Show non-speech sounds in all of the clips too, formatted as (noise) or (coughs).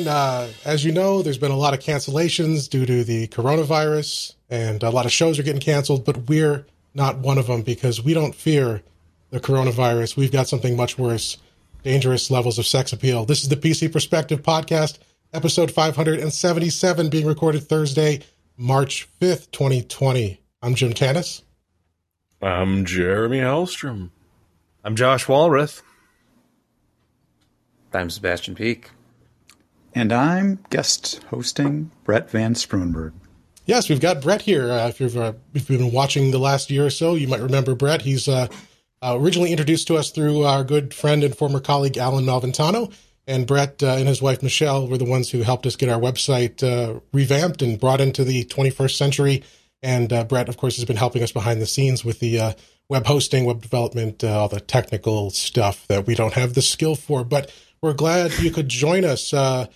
everyone. Uh, as you know, there's been a lot of cancellations due to the coronavirus, and a lot of shows are getting canceled, but we're not one of them because we don't fear the coronavirus. We've got something much worse dangerous levels of sex appeal. This is the PC Perspective Podcast, episode 577, being recorded Thursday, March 5th, 2020. I'm Jim Tanous. I'm Jeremy Hellstrom. I'm Josh Walrath. I'm Sebastian Peak. And I'm guest hosting Brett Van Sproonberg. Yes, we've got Brett here. Uh, if, you've, uh, if you've been watching the last year or so, you might remember Brett. He's uh, uh originally introduced to us through our good friend and former colleague Allyn Malventano. And Brett uh, and his wife Michelle were the ones who helped us get our website uh, revamped and brought into the 21st century. And Brett, of course, has been helping us behind the scenes with the web hosting, web development, all the technical stuff that we don't have the skill for. But we're glad you could join us. Uh,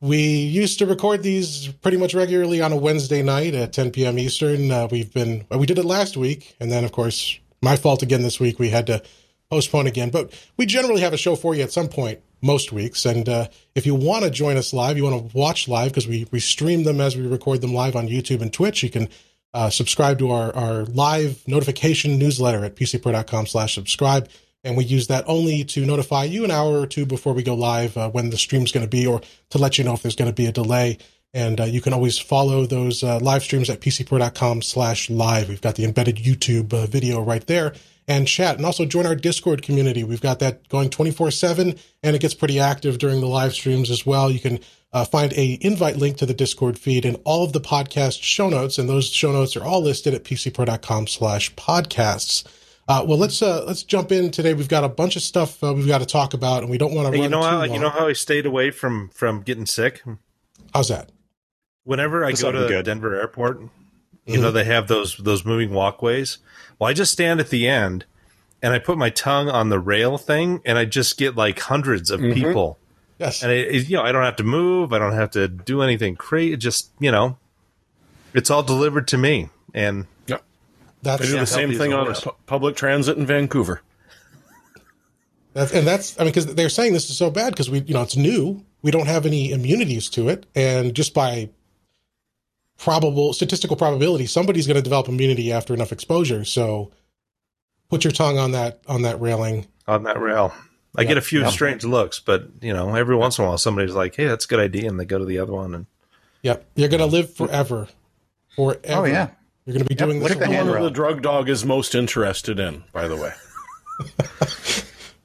we used to record these pretty much regularly on a Wednesday night at 10 p.m. Eastern. Uh, we've been we did it last week, and then of course my fault again this week. We had to postpone again, but we generally have a show for you at some point most weeks. And uh, if you want to join us live, you want to watch live because we we stream them as we record them live on YouTube and Twitch. You can uh, subscribe to our our live notification newsletter at pcper.com/subscribe and we use that only to notify you an hour or two before we go live uh, when the stream's going to be, or to let you know if there's going to be a delay. And uh, you can always follow those uh, live streams at pcper.com slash live We've got the embedded YouTube uh, video right there and chat. And also join our Discord community. We've got that going 24 7 and it gets pretty active during the live streams as well. You can uh, find a invite link to the Discord feed in all of the podcast show notes. And those show notes are all listed at pcper.com slash podcasts. Uh, well, let's uh, let's jump in today. We've got a bunch of stuff uh, we've got to talk about, and we don't want to. Hey, you know how long. you know how I stayed away from from getting sick. How's that? Whenever I go to good. Denver Airport, you mm-hmm. know they have those those moving walkways. Well, I just stand at the end, and I put my tongue on the rail thing, and I just get like hundreds of mm-hmm. people. Yes, and it, it, you know I don't have to move. I don't have to do anything crazy. Just you know, it's all delivered to me, and that's they do the same thing on pu- public transit in Vancouver. That's, and that's I mean because they're saying this is so bad because we you know it's new. We don't have any immunities to it. And just by probable statistical probability somebody's going to develop immunity after enough exposure. So put your tongue on that on that railing. On that rail. I get a few strange looks but you know every once in a while somebody's like hey that's a good idea and they go to the other one and yep. You're going to live forever. Forever oh yeah you're going to be doing yep, this. Pick the one the drug dog is most interested in, by the way.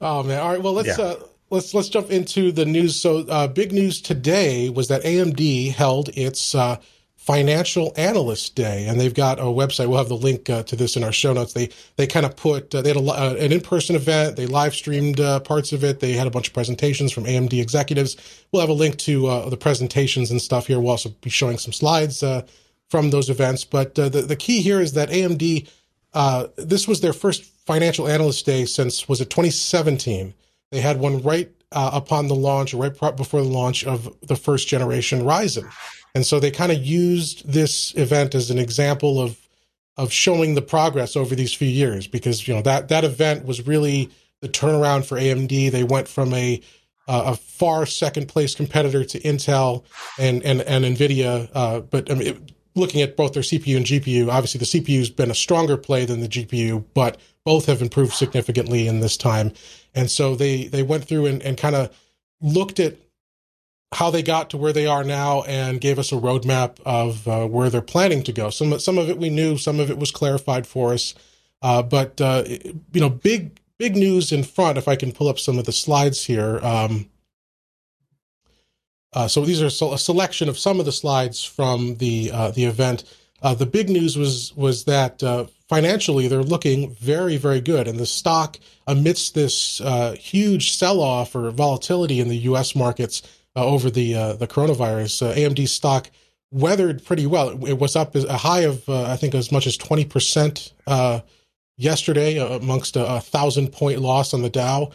(laughs) oh man! All right. Well, let's yeah. uh, let's let's jump into the news. So, uh, big news today was that AMD held its uh, Financial Analyst Day, and they've got a website. We'll have the link uh, to this in our show notes. They they kind of put uh, they had a, uh, an in person event. They live streamed uh, parts of it. They had a bunch of presentations from AMD executives. We'll have a link to uh, the presentations and stuff here. We'll also be showing some slides uh, from those events. But uh, the, the key here is that AMD, uh, this was their first financial analyst day since, was it 2017? They had one right uh, upon the launch, right before the launch of the first generation Ryzen. And so they kind of used this event as an example of of showing the progress over these few years because you know that that event was really the turnaround for AMD. They went from a uh, a far second place competitor to Intel and and and Nvidia, uh, but I mean, it, looking at both their CPU and GPU, obviously the CPU's been a stronger play than the GPU, but both have improved significantly in this time. And so they they went through and, and kind of looked at how they got to where they are now and gave us a roadmap of uh, where they're planning to go. Some some of it we knew, some of it was clarified for us. Uh, but uh, you know, big big news in front. If I can pull up some of the slides here. Um, uh, so these are a selection of some of the slides from the uh, the event. Uh, the big news was was that uh, financially they're looking very very good, and the stock amidst this uh, huge sell off or volatility in the U.S. markets over the the coronavirus, AMD stock weathered pretty well. It, was up a high of I think as much as twenty percent yesterday, amongst a, a thousand point loss on the Dow.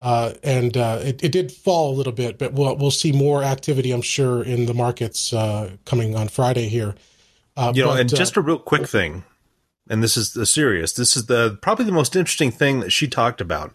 Uh, and uh, it, it did fall a little bit, but we'll we'll see more activity, I'm sure, in the markets uh, coming on Friday here. Uh, you know, but, and just a real quick thing, and this is the serious. This is the probably the most interesting thing that she talked about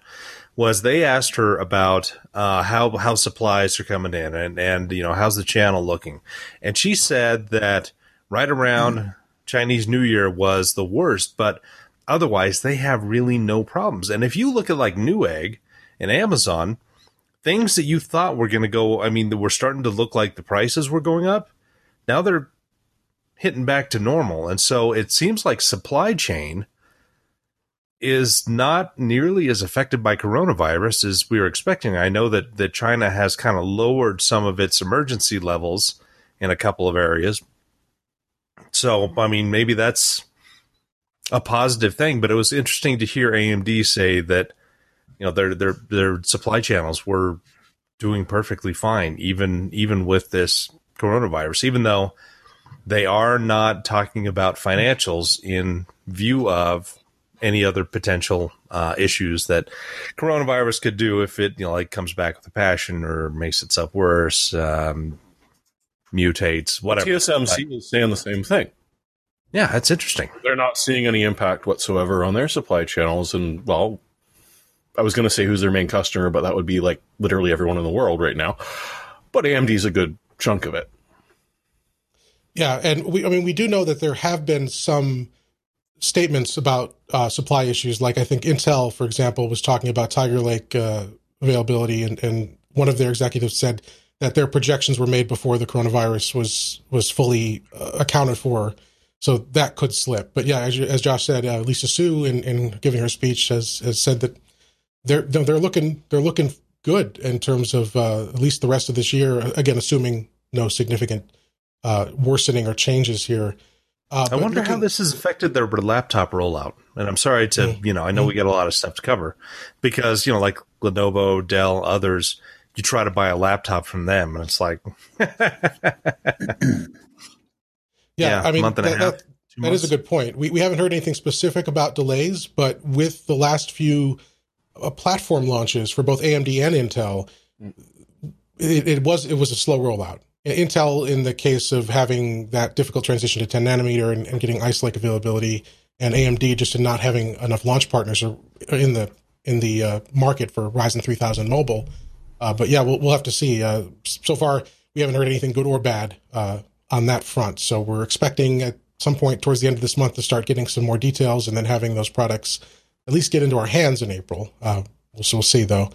was they asked her about uh, how how supplies are coming in and and you know how's the channel looking, and she said that right around mm. Chinese New Year was the worst, but otherwise they have really no problems. And if you look at like Newegg and Amazon, things that you thought were going to go, I mean, that were starting to look like the prices were going up, now they're hitting back to normal. And so it seems like supply chain is not nearly as affected by coronavirus as we were expecting. I know that, that China has kind of lowered some of its emergency levels in a couple of areas. So, I mean, maybe that's a positive thing, but it was interesting to hear AMD say that, you know, their, their, their supply channels were doing perfectly fine, even, even with this coronavirus, even though they are not talking about financials in view of any other potential uh, issues that coronavirus could do if it you know like comes back with a passion or makes itself worse, um, mutates, whatever. TSMC is saying the same thing. Yeah, that's interesting. They're not seeing any impact whatsoever on their supply channels, and well, I was going to say who's their main customer, but that would be like literally everyone in the world right now. But AMD is a good chunk of it. Yeah, and we I mean we do know that there have been some statements about uh, supply issues. Like I think Intel, for example, was talking about Tiger Lake uh, availability, and, and one of their executives said that their projections were made before the coronavirus was was fully uh, accounted for. So that could slip. But yeah, as, as Josh said, uh, Lisa Su, in, in giving her speech, has, has said that they're they're looking they're looking good in terms of uh, at least the rest of this year. Again, assuming no significant uh, worsening or changes here. Uh, I wonder looking, how this has affected their laptop rollout. And I'm sorry to, mm, you know, I know mm. we get a lot of stuff to cover because, you know, like Lenovo, Dell, others, you try to buy a laptop from them and it's like, (clears throat) yeah, yeah, I mean, month and that, a half. That, that is a good point. We, we haven't heard anything specific about delays, but with the last few uh, platform launches for both AMD and Intel, it, it was it was a slow rollout. Intel, in the case of having that difficult transition to 10 nanometer and, and getting Ice Lake availability, and AMD just in not having enough launch partners in the in the uh, market for Ryzen 3000 mobile. Uh, but yeah, we'll, we'll have to see. Uh, so far, we haven't heard anything good or bad uh, on that front. So we're expecting at some point towards the end of this month to start getting some more details and then having those products at least get into our hands in April. Uh, so we'll see though.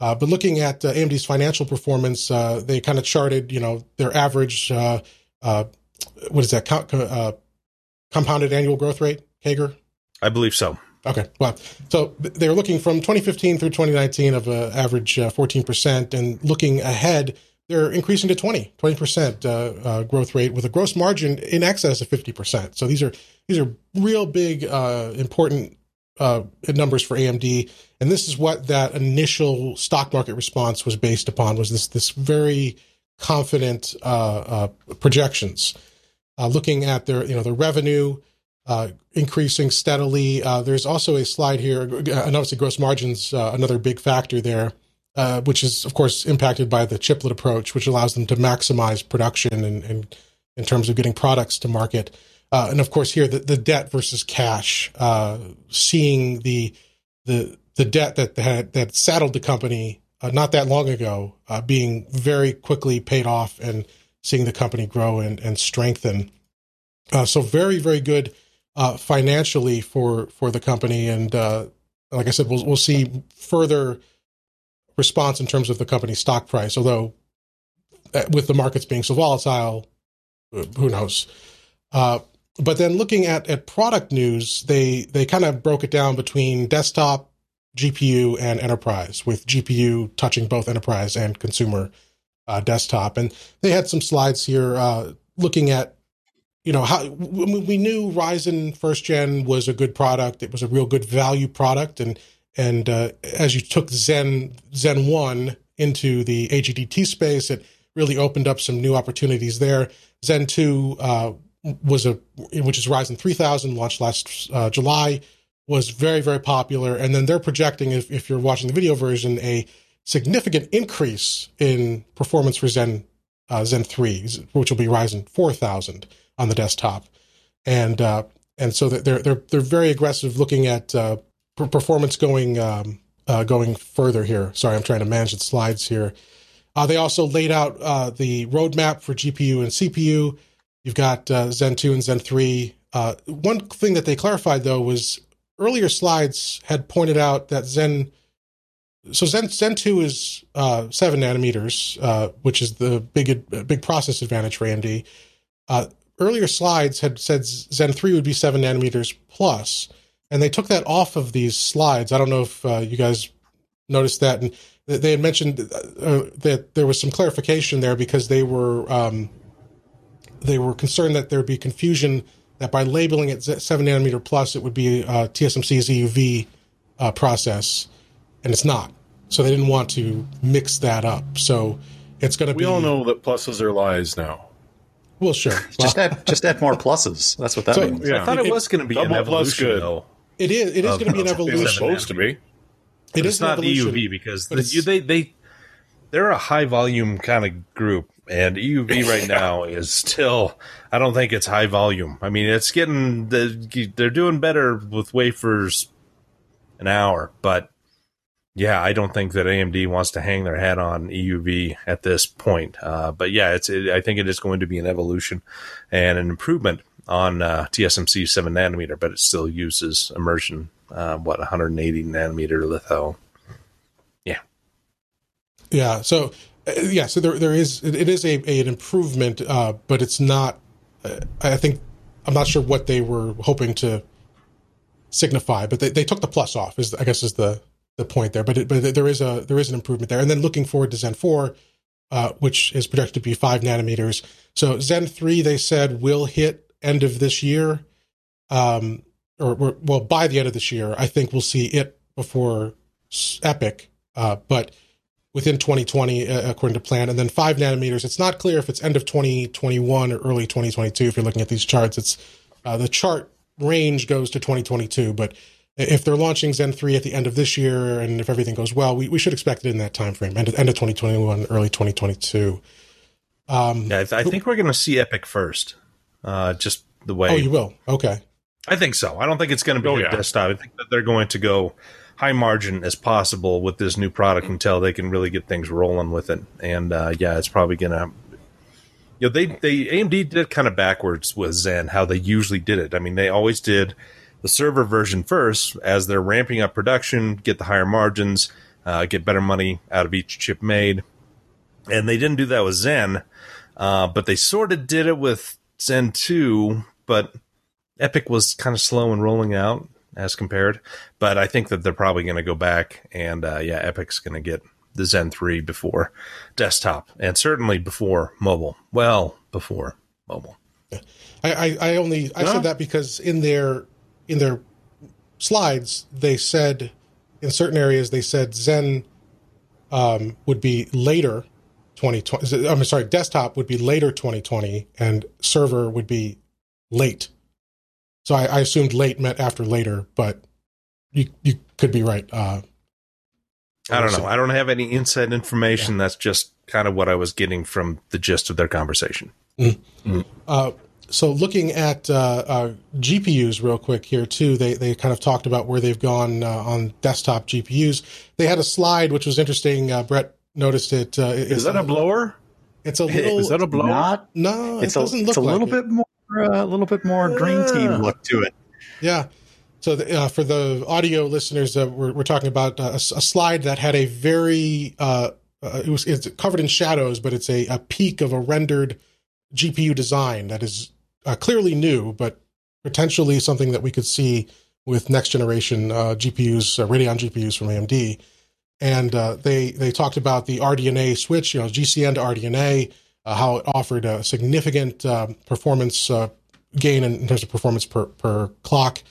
Uh, but looking at uh, AMD's financial performance, uh, they kind of charted, you know, their average, uh, uh, what is that, co- compounded annual growth rate, CAGR? I believe so. Okay. Well, so they're looking from 2015 through 2019 of an average 14%, and looking ahead, they're increasing to 20, 20% growth rate with a gross margin in excess of 50%. So these are these are real big, important uh, numbers for AMD, and this is what that initial stock market response was based upon. Was this this very confident uh, uh, projections, uh, looking at their you know their revenue uh, increasing steadily. Uh, there's also a slide here, and obviously gross margins another big factor there. which is, of course, impacted by the chiplet approach, which allows them to maximize production and, and in terms of getting products to market. Uh, and of course, here the, the debt versus cash, uh, seeing the the the debt that had that saddled the company uh, not that long ago uh, being very quickly paid off, and seeing the company grow and, and strengthen. Uh, so very very good uh, financially for for the company, and like I said, we'll we'll see further response in terms of the company's stock price. Although with the markets being so volatile, who knows? Uh, but then looking at, at product news, they, they kind of broke it down between desktop, GPU, and enterprise, with GPU touching both enterprise and consumer uh, desktop. And they had some slides here uh, looking at, you know, how we knew Ryzen first gen was a good product. It was a real good value product. And, and uh, as you took Zen, Zen 1 into the HEDT space, it really opened up some new opportunities there. Zen 2 uh, was a which is Ryzen 3000 launched last uh, July was very very popular and then they're projecting if, if you're watching the video version a significant increase in performance for Zen uh, Zen 3 which will be Ryzen 4000 on the desktop and uh, and so they're they're they're very aggressive looking at uh, performance going um, uh, going further here. Sorry, I'm trying to manage the slides here. Uh, they also laid out the roadmap for GPU and CPU. You've got uh, Zen 2 and Zen 3. Uh, one thing that they clarified, though, was earlier slides had pointed out that Zen. So Zen Zen 2 is uh, seven nanometers, which is the big big process advantage for AMD. earlier slides had said Zen 3 would be seven nanometers plus and they took that off of these slides. I don't know if uh, you guys noticed that, and they had mentioned uh, that there was some clarification there because they were um, they were concerned that there would be confusion that by labeling it seven nanometer plus, it would be uh, TSMC's EUV uh, process, and it's not. So they didn't want to mix that up. So it's going to be. We all know that pluses are lies now. Well, sure. (laughs) just add just add more pluses. That's what that so, means. Yeah. I thought it, it was going to be an evolution, good. though. It is. It is going to be an evolution. It's supposed to be. It is not EUV because the, you, they they they're a high volume kind of group, and EUV (laughs) right now is still. I don't think it's high volume. I mean, it's getting they're doing better with wafers an hour, but yeah, I don't think that AMD wants to hang their hat on EUV at this point. Uh, but yeah, it's it, I think it is going to be an evolution and an improvement on uh, TSMC 7 nanometer, but it still uses immersion, uh, what, 180 nanometer litho. Yeah. Yeah. So, yeah, so there, there is, it is a, a an improvement, uh, but it's not, uh, I think, I'm not sure what they were hoping to signify, but they, they took the plus off, is I guess is the, the point there. But it, but there is a there is an improvement there. And then looking forward to Zen 4, uh, which is projected to be five nanometers. So Zen 3, they said, will hit end of this year, um, or, or, well, by the end of this year, I think we'll see it before EPYC, uh, but within 2020, uh, according to plan. And then five nanometers. It's not clear if it's end of 2021 or early 2022. If you're looking at these charts, it's uh, the chart range goes to 2022, but if they're launching Zen 3 at the end of this year and if everything goes well, we, we should expect it in that time frame, end of, end of 2021, early 2022. Um, yeah, I, th- I think we're going to see EPYC first. Uh, just the way. Oh, you will. Okay. I think so. I don't think it's going to be oh, a yeah. desktop. I think that they're going to go high margin as possible with this new product until they can really get things rolling with it. And uh, yeah, it's probably to. You know, they they AMD did kind of backwards with Zen how they usually did it. I mean, they always did the server version first as they're ramping up production, get the higher margins, uh, get better money out of each chip made, and they didn't do that with Zen. Uh, but they sort of did it with Zen 2, but EPYC was kind of slow in rolling out as compared. But I think that they're probably going to go back and, uh, yeah, EPYC's going to get the Zen 3 before desktop and certainly before mobile. Well, before mobile. I, I, I only I said that because in their in their slides they said in certain areas they said Zen um, would be later 2020. I'm sorry, desktop would be later 2020, and server would be late. So I, I assumed late meant after later, but you you could be right. Uh, I don't know. I don't have any inside information. Yeah. That's just kind of what I was getting from the gist of their conversation. Mm-hmm. Mm-hmm. Uh, so looking at uh, uh, GPUs real quick here too, they they kind of talked about where they've gone uh, on desktop GPUs. They had a slide which was interesting. Uh, Brett noticed it. Uh, is that a blower? It's a little. Is that a blower? Not, no, it's it doesn't a, look. It's a like little it. bit more, a little bit more green team look to it. Yeah. So the, uh, for the audio listeners, uh, we're, we're talking about uh, a, a, slide that had a very uh, it was it's covered in shadows, but it's a, a peak of a rendered GPU design that is clearly new, but potentially something that we could see with next generation GPUs, Radeon GPUs from AMD and uh, they they talked about the RDNA switch, you know, GCN to RDNA, uh, how it offered a significant uh, performance uh, gain in, in, terms of performance per per clock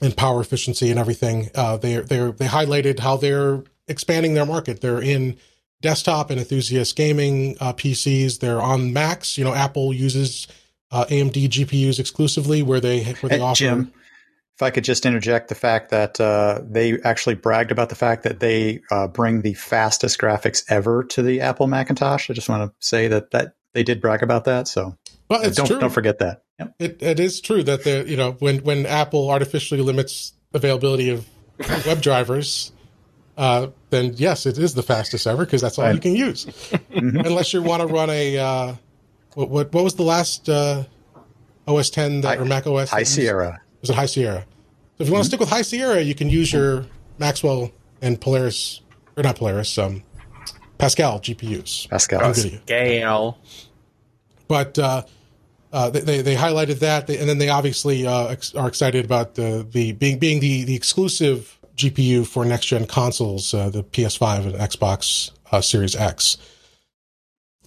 and power efficiency and everything. Uh, they they they highlighted how they're expanding their market. They're in desktop and enthusiast gaming uh, PCs. They're on Macs. You know, Apple uses AMD GPUs exclusively, where they where they offer. Jim, if I could just interject the fact that uh, they actually bragged about the fact that they uh, bring the fastest graphics ever to the Apple Macintosh. I just want to say that that they did brag about that. So well, it's don't true. don't forget that. Yep. It it is true that the you know when when Apple artificially limits availability of web drivers, uh, then yes, it is the fastest ever because that's all right. you can use, mm-hmm. unless you want to run a uh, what, what, what was the last uh, OS 10 that, or Mac OS? High Sierra. Was it High Sierra? So if you want to mm-hmm. stick with High Sierra, you can use your Maxwell and Polaris, or not Polaris, um, Pascal GPUs. Pascal. Pascal. But uh, uh, they, they highlighted that, and then they obviously uh, ex- are excited about the the being being the the exclusive GPU for next gen consoles, uh, the PS5 and Xbox uh, Series X.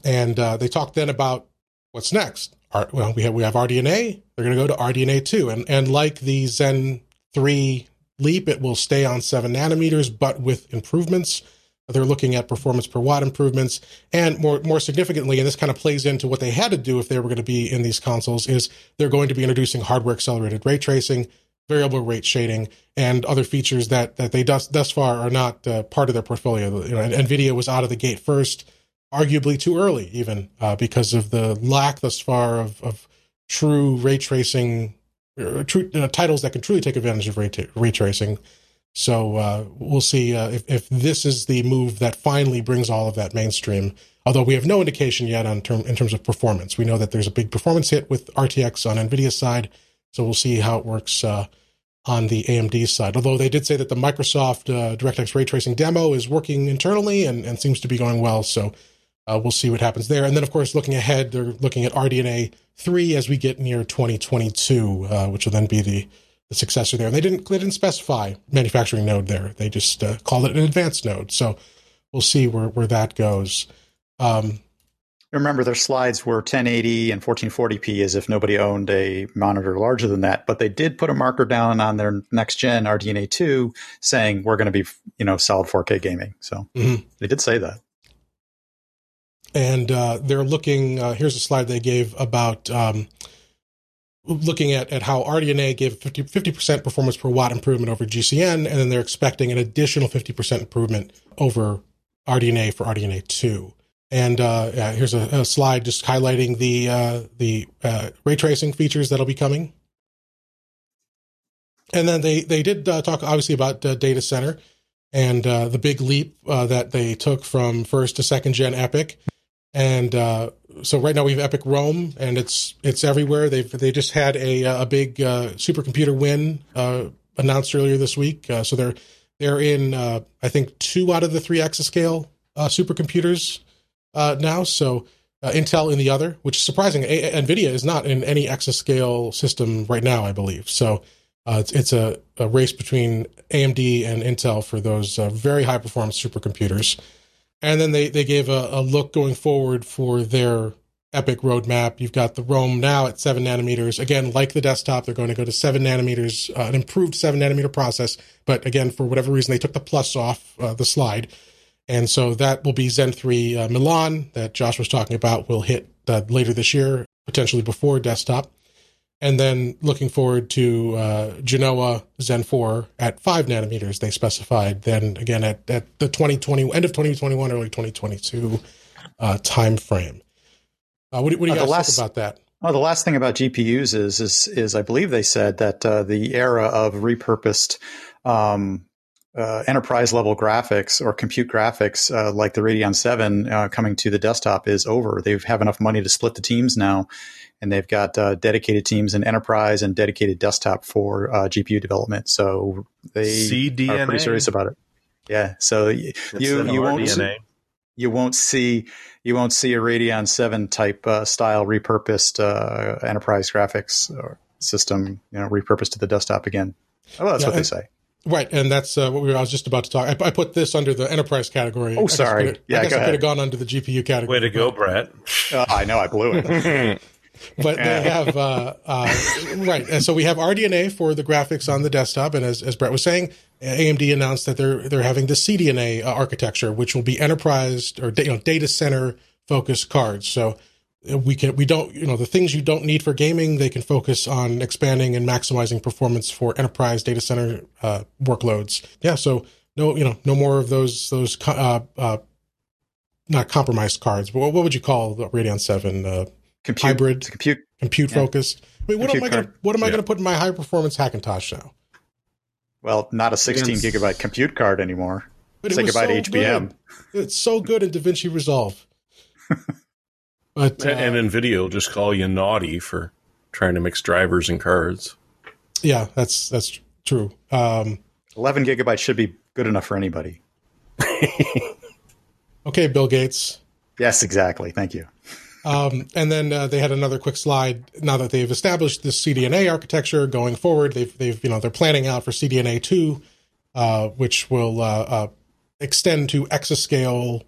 And uh, they talked then about what's next. Well, we have we have RDNA. They're going to go to RDNA two, and and like the Zen three Leap, it will stay on seven nanometers, but with improvements. They're looking at performance per watt improvements, and more more significantly, and this kind of plays into what they had to do if they were going to be in these consoles, is they're going to be introducing hardware accelerated ray tracing, variable rate shading, and other features that that they thus thus far are not uh, part of their portfolio. You know, Nvidia was out of the gate first, arguably too early, even uh, because of the lack thus far of, of true ray tracing, uh, true you know, titles that can truly take advantage of ray, t- ray tracing. So uh, we'll see uh, if, if this is the move that finally brings all of that mainstream. Although we have no indication yet on term in terms of performance, we know that there's a big performance hit with RTX on Nvidia's side. So we'll see how it works uh, on the AMD side. Although they did say that the Microsoft uh, DirectX ray tracing demo is working internally and, and seems to be going well. So uh, we'll see what happens there. And then, of course, looking ahead, they're looking at RDNA 3 as we get near 2022, uh, which will then be the the successor there. They didn't they didn't specify manufacturing node there. They just uh, called it an advanced node. So we'll see where where that goes. Um, Remember, their slides were 1080 and 1440p as if nobody owned a monitor larger than that. But they did put a marker down on their next gen RDNA 2 saying we're going to be, you know, solid 4K gaming. So mm-hmm. they did say that. And uh, they're looking, uh, here's a slide they gave about um, looking at, at how RDNA gave 50, 50% performance per watt improvement over GCN, and then they're expecting an additional 50% improvement over RDNA for RDNA 2. And uh, yeah, here's a, a, slide just highlighting the uh, the uh, ray tracing features that'll be coming. And then they they did uh, talk obviously about uh, data center and uh, the big leap that they took from first to second gen EPYC. And so right now we have EPYC Rome, and it's it's everywhere. They've they just had a a big supercomputer win announced earlier this week. so they're they're in I think two out of the three exascale supercomputers uh, now. So uh, Intel in the other, which is surprising. A- NVIDIA is not in any exascale system right now, I believe. So uh, it's, it's a, a, race between AMD and Intel for those uh, very high performance supercomputers. And then they, they gave a, a, look going forward for their EPYC roadmap. You've got the Rome now at seven nanometers. Again, like the desktop, they're going to go to seven nanometers, uh, an improved seven nanometer process. But again, for whatever reason, they took the plus off uh, the slide. And so that will be Zen 3 uh, Milan that Josh was talking about will hit uh, later this year, potentially before desktop. And then looking forward to uh, Genoa Zen 4 at 5 nanometers, they specified. Then again at, at the 2020, end of 2021, early 2022 uh, time frame. Uh, what, what, do you uh, guys last, think about that? Well, the last thing about GPUs is, is, is I believe they said that uh, the era of repurposed um, uh, enterprise level graphics or compute graphics uh, like the Radeon 7 uh, coming to the desktop is over. They have enough money to split the teams now, and they've got uh, dedicated teams in enterprise and dedicated desktop for uh, GPU development. So they CDNA. are pretty serious about it. Yeah. So you you won't see, you won't see you won't see a Radeon 7 type uh, style repurposed enterprise graphics system, you know, repurposed to the desktop again. Oh, that's yeah, what they say. Right, and that's uh, what we were, I was just about to talk. I, I, put this under the enterprise category. Oh, sorry. I yeah, I guess I could have gone under the GPU category. Way to go, Brett. Uh, (laughs) I know, I blew it. (laughs) but they have uh, uh, right, and so we have RDNA for the graphics on the desktop, and as, as Brett was saying, AMD announced that they're they're having the CDNA uh, architecture, which will be enterprise or you know data center focused cards. So we can we don't you know the things you don't need for gaming they can focus on expanding and maximizing performance for enterprise data center uh, workloads. Yeah so no you know no more of those those uh, uh, not compromised cards but what, what, would you call the radeon 7 uh, compute, hybrid compute compute yeah. focused i mean what compute am i gonna what am i gonna put in my high performance hackintosh now well not a 16 gigabyte compute card anymore But Say goodbye so to HBM. Good. It's so good in DaVinci Resolve. (laughs) but uh, and, and Nvidia will just call you naughty for trying to mix drivers and cards. Yeah, that's that's true. Um, Eleven gigabytes should be good enough for anybody. (laughs) okay, Bill Gates. Yes, exactly. Thank you. Um, and then uh, they had another quick slide. Now that they've established this CDNA architecture going forward, they've they've you know they're planning out for CDNA two, uh, which will uh, uh extend to exascale,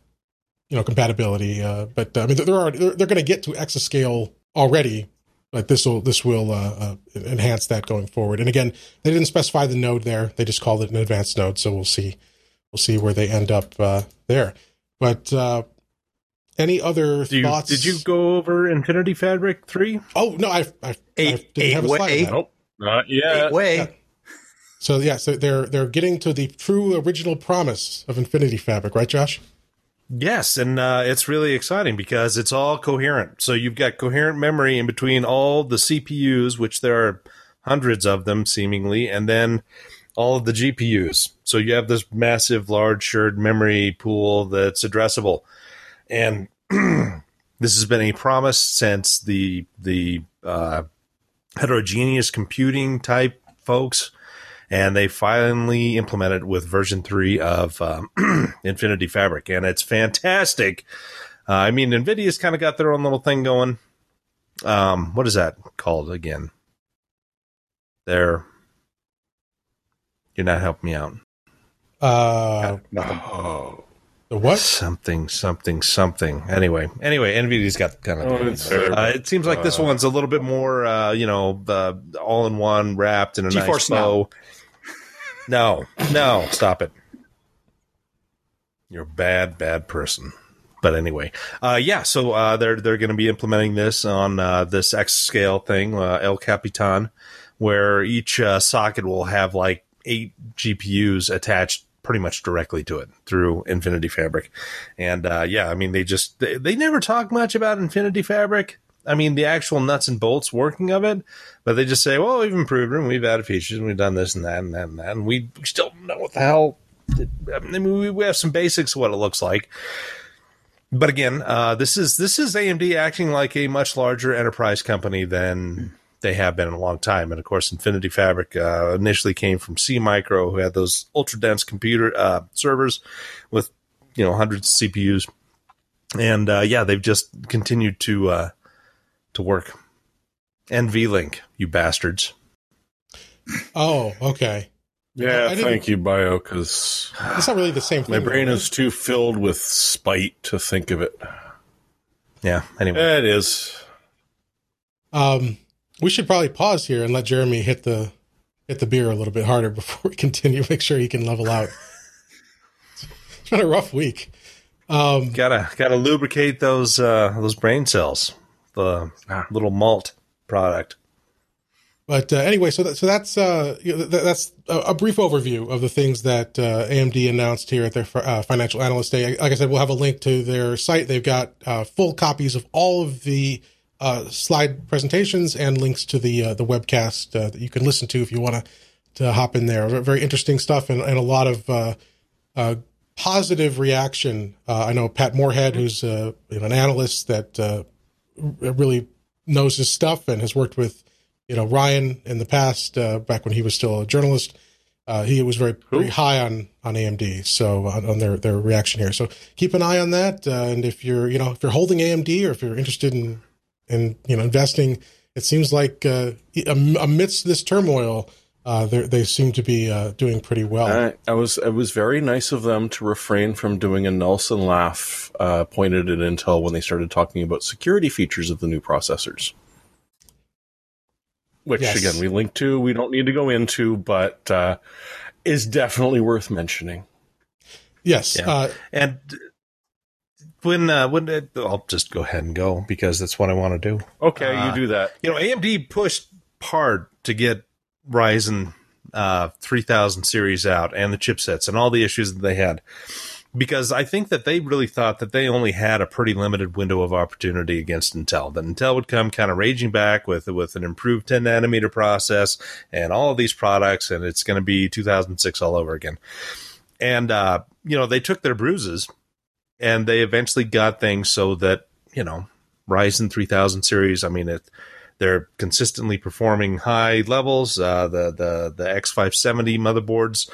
you know, compatibility. Uh, but I mean, there are they're, they're going to get to exascale already, but this will this will uh, enhance that going forward. And again, they didn't specify the node there; they just called it an advanced node. So we'll see we'll see where they end up there. But any other you, thoughts? Did you go over Infinity Fabric three? Oh no, I I, eight, I didn't have a slide. Eight, nope, not yet. Eight way. Yeah. So yeah, so they're they're getting to the true original promise of Infinity Fabric, right, Josh? Yes, and uh, it's really exciting because it's all coherent. So you've got coherent memory in between all the CPUs, which there are hundreds of them seemingly, and then all of the GPUs. So you have this massive, large shared memory pool that's addressable and (clears throat) this has been a promise since the the uh, heterogeneous computing type folks, and they finally implemented with version three of um, (clears throat) Infinity Fabric, and it's fantastic. Uh, I mean, Nvidia's kind of got their own little thing going. Um, what is that called again? There, you're not helping me out. Uh, nothing. Oh. The what? Something, something, something. Anyway, anyway, NVIDIA's got kind of. Oh, uh, it seems like this uh, one's a little bit more, uh, you know, uh, all in one, wrapped in a GeForce nice bow. No, no, stop it. You're a bad, bad person. But anyway, uh, yeah. So uh, they're they're going to be implementing this on uh, this exascale thing, uh, El Capitan, where each uh, socket will have like eight GPUs attached pretty much directly to it through Infinity Fabric. And uh, yeah, I mean, they just they, they never talk much about Infinity Fabric. I mean, the actual nuts and bolts working of it, but they just say, "Well, we've improved it, we've added features, and we've done this and that and that and that," and we, we still don't know what the hell. I mean, we have some basics of what it looks like. But again, uh, this is this is AMD acting like a much larger enterprise company than they have been in a long time. And of course, Infinity Fabric uh, initially came from SeaMicro, who had those ultra dense computer uh, servers with you know hundreds of CPUs. And uh, yeah, they've just continued to uh, to work. NVLink, you bastards. Oh, okay. Yeah, thank you, Bio, because it's not really the same thing. My brain is too filled with spite to think of it. Yeah, anyway. Yeah, it is. Um, we should probably pause here and let Jeremy hit the hit the beer a little bit harder (laughs) before we continue. Make sure he can level out. (laughs) it's been a rough week. Um, gotta gotta lubricate those uh, those brain cells. The ah. little malt product. But uh, anyway, so that, so that's uh, that's a, a, brief overview of the things that uh, AMD announced here at their uh, financial analyst day. Like I said, we'll have a link to their site. They've got uh, full copies of all of the uh, slide presentations and links to the uh, the webcast uh, that you can listen to if you want to to hop in there. Very interesting stuff and, and a lot of uh, uh, positive reaction. Uh, I know Pat Moorhead, who's you an analyst that really knows his stuff and has worked with you know Ryan in the past back when he was still a journalist. he was very very high on on AMD, so on, on, their their reaction here. So keep an eye on that, and if you're you know if you're holding AMD or if you're interested in and you know investing. It seems like uh, amidst this turmoil, uh, they seem to be uh, doing pretty well. I, I, was it was very nice of them to refrain from doing a Nelson laugh uh, pointed at Intel when they started talking about security features of the new processors. Which yes. again we link to. We don't need to go into, but uh, is definitely worth mentioning. Yes, yeah. Uh, and when uh, when it, I'll just go ahead and go because that's what I want to do. Okay, uh, you do that. You know, AMD pushed hard to get Ryzen uh, 3000 series out and the chipsets and all the issues that they had because I think that they really thought that they only had a pretty limited window of opportunity against Intel. That Intel would come kind of raging back with with an improved 10 nanometer process and all of these products, and it's going to be 2006 all over again. And uh, you know, they took their bruises and they eventually got things so that, you know, Ryzen 3000 series, I mean, it, they're consistently performing high levels. Uh, the, the, the X570 motherboards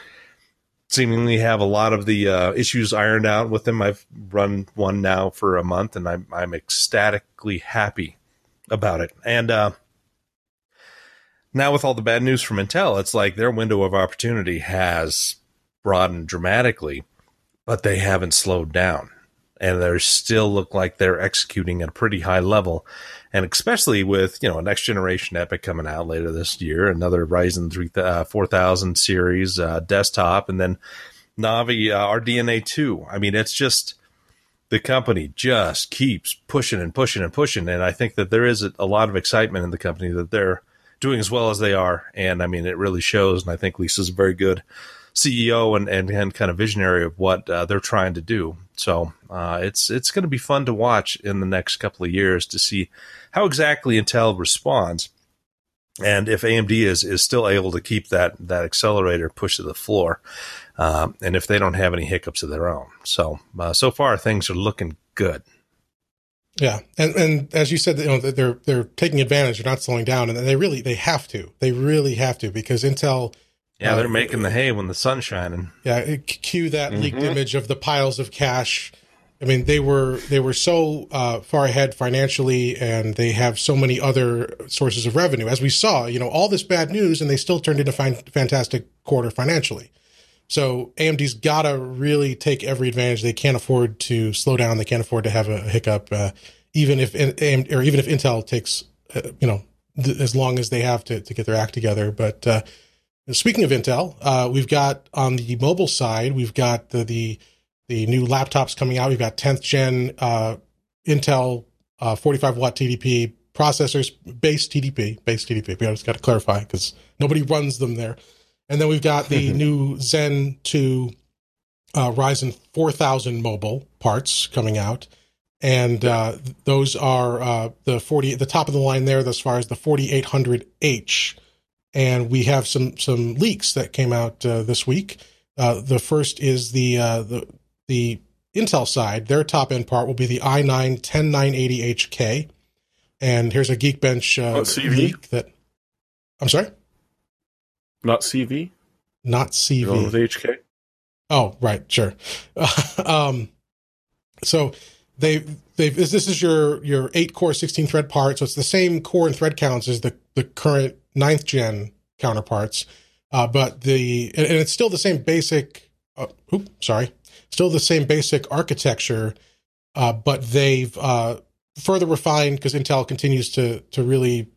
seemingly have a lot of the uh, issues ironed out with them. I've run one now for a month and I'm, I'm ecstatically happy about it. And, uh, now with all the bad news from Intel, it's like their window of opportunity has broadened dramatically, but they haven't slowed down. And they still look like they're executing at a pretty high level. And especially with, you know, a next generation EPYC coming out later this year, another Ryzen 3, uh, 4000 series uh, desktop, and then Navi uh, RDNA 2. I mean, it's just the company just keeps pushing and pushing and pushing. And I think that there is a, lot of excitement in the company that they're doing as well as they are. And I mean, it really shows. And I think Lisa's a very good CEO and, and, and kind of visionary of what uh, they're trying to do. So uh, it's it's going to be fun to watch in the next couple of years to see how exactly Intel responds, and if AMD is is still able to keep that that accelerator push to the floor, um, and if they don't have any hiccups of their own. So uh, so far things are looking good. Yeah, and and as you said, you know they're they're taking advantage. They're not slowing down, and they really they have to. They really have to because Intel. Yeah, they're uh, making the hay when the sun's shining. Yeah, cue that mm-hmm. leaked image of the piles of cash. I mean, they were they were so uh, far ahead financially, and they have so many other sources of revenue. As we saw, you know, all this bad news, and they still turned into a fantastic quarter financially. So AMD's got to really take every advantage. They can't afford to slow down. They can't afford to have a hiccup, uh, even if AMD, or even if Intel takes, uh, you know, th- as long as they have to to get their act together. But uh, speaking of Intel, uh, we've got on the mobile side, we've got the the, the new laptops coming out. We've got 10th gen uh, Intel uh, 45 watt TDP processors, base TDP, base TDP. We just got to clarify because nobody runs them there. And then we've got the (laughs) new Zen 2 uh, Ryzen 4000 mobile parts coming out. And uh, those are uh, the 40, the top of the line there, as far as the 4800H. And we have some some leaks that came out uh, this week. Uh, the first is the, uh, the the Intel side. Their top end part will be the i9 10980HK. And here's a Geekbench oh, leak that. I'm sorry. Not CV? Not CV. with HK? Oh, right, sure. (laughs) um, so they they this, this is your your eight core 16 thread part, so it's the same core and thread counts as the the current ninth gen counterparts, uh, but the and, it's still the same basic. Uh, oops, sorry, still the same basic architecture, uh, but they've uh, further refined because Intel continues to to really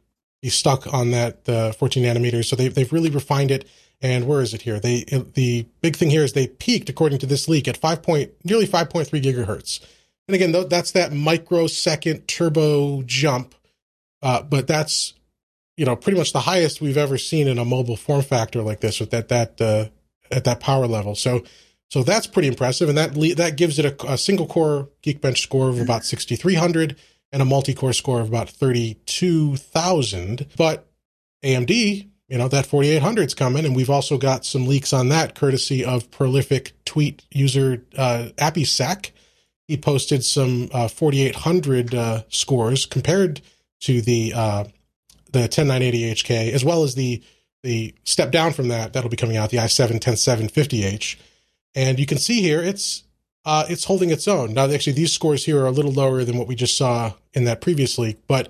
be stuck on that uh, 14 nanometers. So they've they've really refined it. And where is it here? They the big thing here is they peaked according to this leak at five point nearly 5.3 gigahertz. And again, that's that microsecond turbo jump. Uh, but that's you know pretty much the highest we've ever seen in a mobile form factor like this with that that uh, at that power level. So so that's pretty impressive, and that le- that gives it a, a single core Geekbench score of about 6300 and a multi-core score of about 32,000. But AMD, you know, that 4800 is coming, and we've also got some leaks on that courtesy of prolific tweet user uh, APISAK. He posted some uh, 4800 uh, scores compared to the uh, the 10980HK, as well as the the step down from that that'll be coming out the i7 10750H. And you can see here it's uh, it's holding its own. Now, actually, these scores here are a little lower than what we just saw in that previous leak, but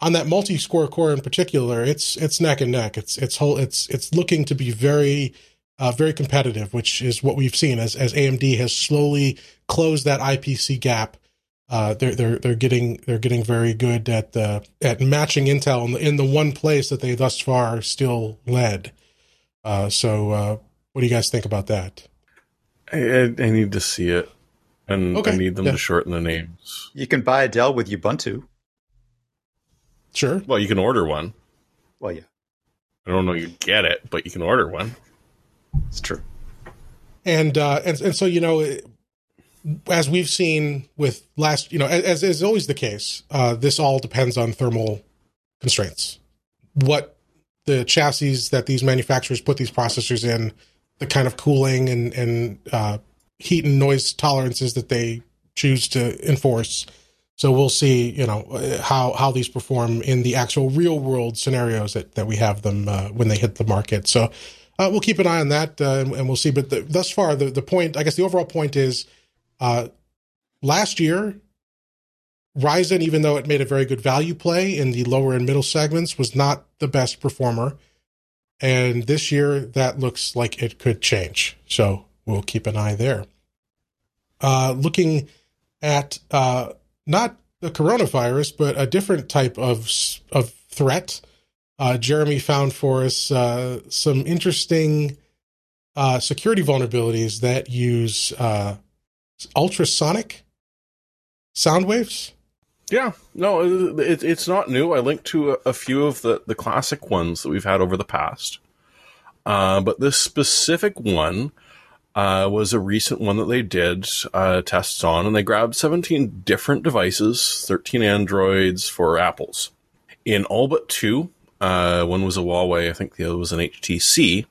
on that multi-score core in particular, it's it's neck and neck. It's it's whole it's it's looking to be very uh, very competitive, which is what we've seen as as AMD has slowly closed that IPC gap. Uh, they're they're they're getting they're getting very good at the at matching Intel in the, in the one place that they thus far still led. Uh, so, uh, what do you guys think about that? I, I need to see it, and okay. I need them yeah. to shorten the names. You can buy a Dell with Ubuntu. Sure. Well, you can order one. Well, yeah. I don't know you get it, but you can order one. It's true. And uh, and and so you know, as we've seen with last, you know, as is always the case, uh, this all depends on thermal constraints. What the chassis that these manufacturers put these processors in the kind of cooling and and uh, heat and noise tolerances that they choose to enforce. So we'll see, you know, how how these perform in the actual real world scenarios that that we have them uh, when they hit the market. So uh, we'll keep an eye on that, uh, and, and, we'll see. But the, thus far, the the point, I guess, the overall point is, uh, last year, Ryzen, even though it made a very good value play in the lower and middle segments, was not the best performer. And this year, that looks like it could change. So we'll keep an eye there. Uh, looking at uh, not the coronavirus, but a different type of of threat. Uh, Jeremy found for us uh, some interesting uh, security vulnerabilities that use uh, ultrasonic sound waves. Yeah, no, it, it's not new. I linked to a, a, few of the, the classic ones that we've had over the past. Uh, but this specific one uh, was a recent one that they did uh, tests on, and they grabbed 17 different devices, 13 Androids four Apples. In all but two, uh, one was a Huawei, I think the other was an HTC.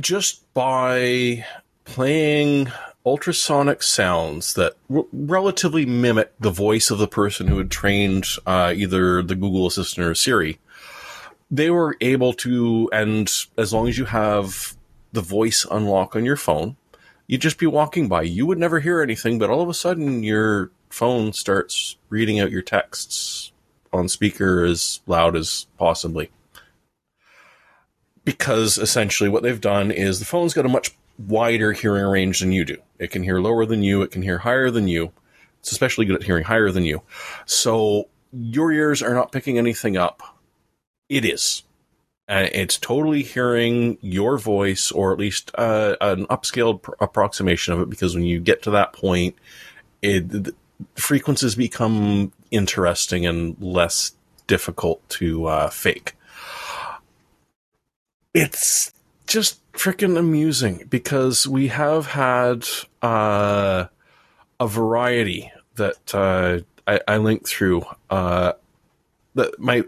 Just by playing ultrasonic sounds that r- relatively mimic the voice of the person who had trained uh, either the Google Assistant or Siri, they were able to, and as long as you have the voice unlock on your phone, you'd just be walking by. You would never hear anything, but all of a sudden your phone starts reading out your texts on speaker as loud as possibly. Because essentially what they've done is the phone's got a much wider hearing range than you do. It can hear lower than you, it can hear higher than you. It's especially good at hearing higher than you. So your ears are not picking anything up. It is. Uh, it's totally hearing your voice, or at least uh, an upscaled pr- approximation of it, because when you get to that point, it, the frequencies become interesting and less difficult to uh, fake. It's just freaking amusing because we have had uh, a variety that uh, I, I linked through. Uh, that my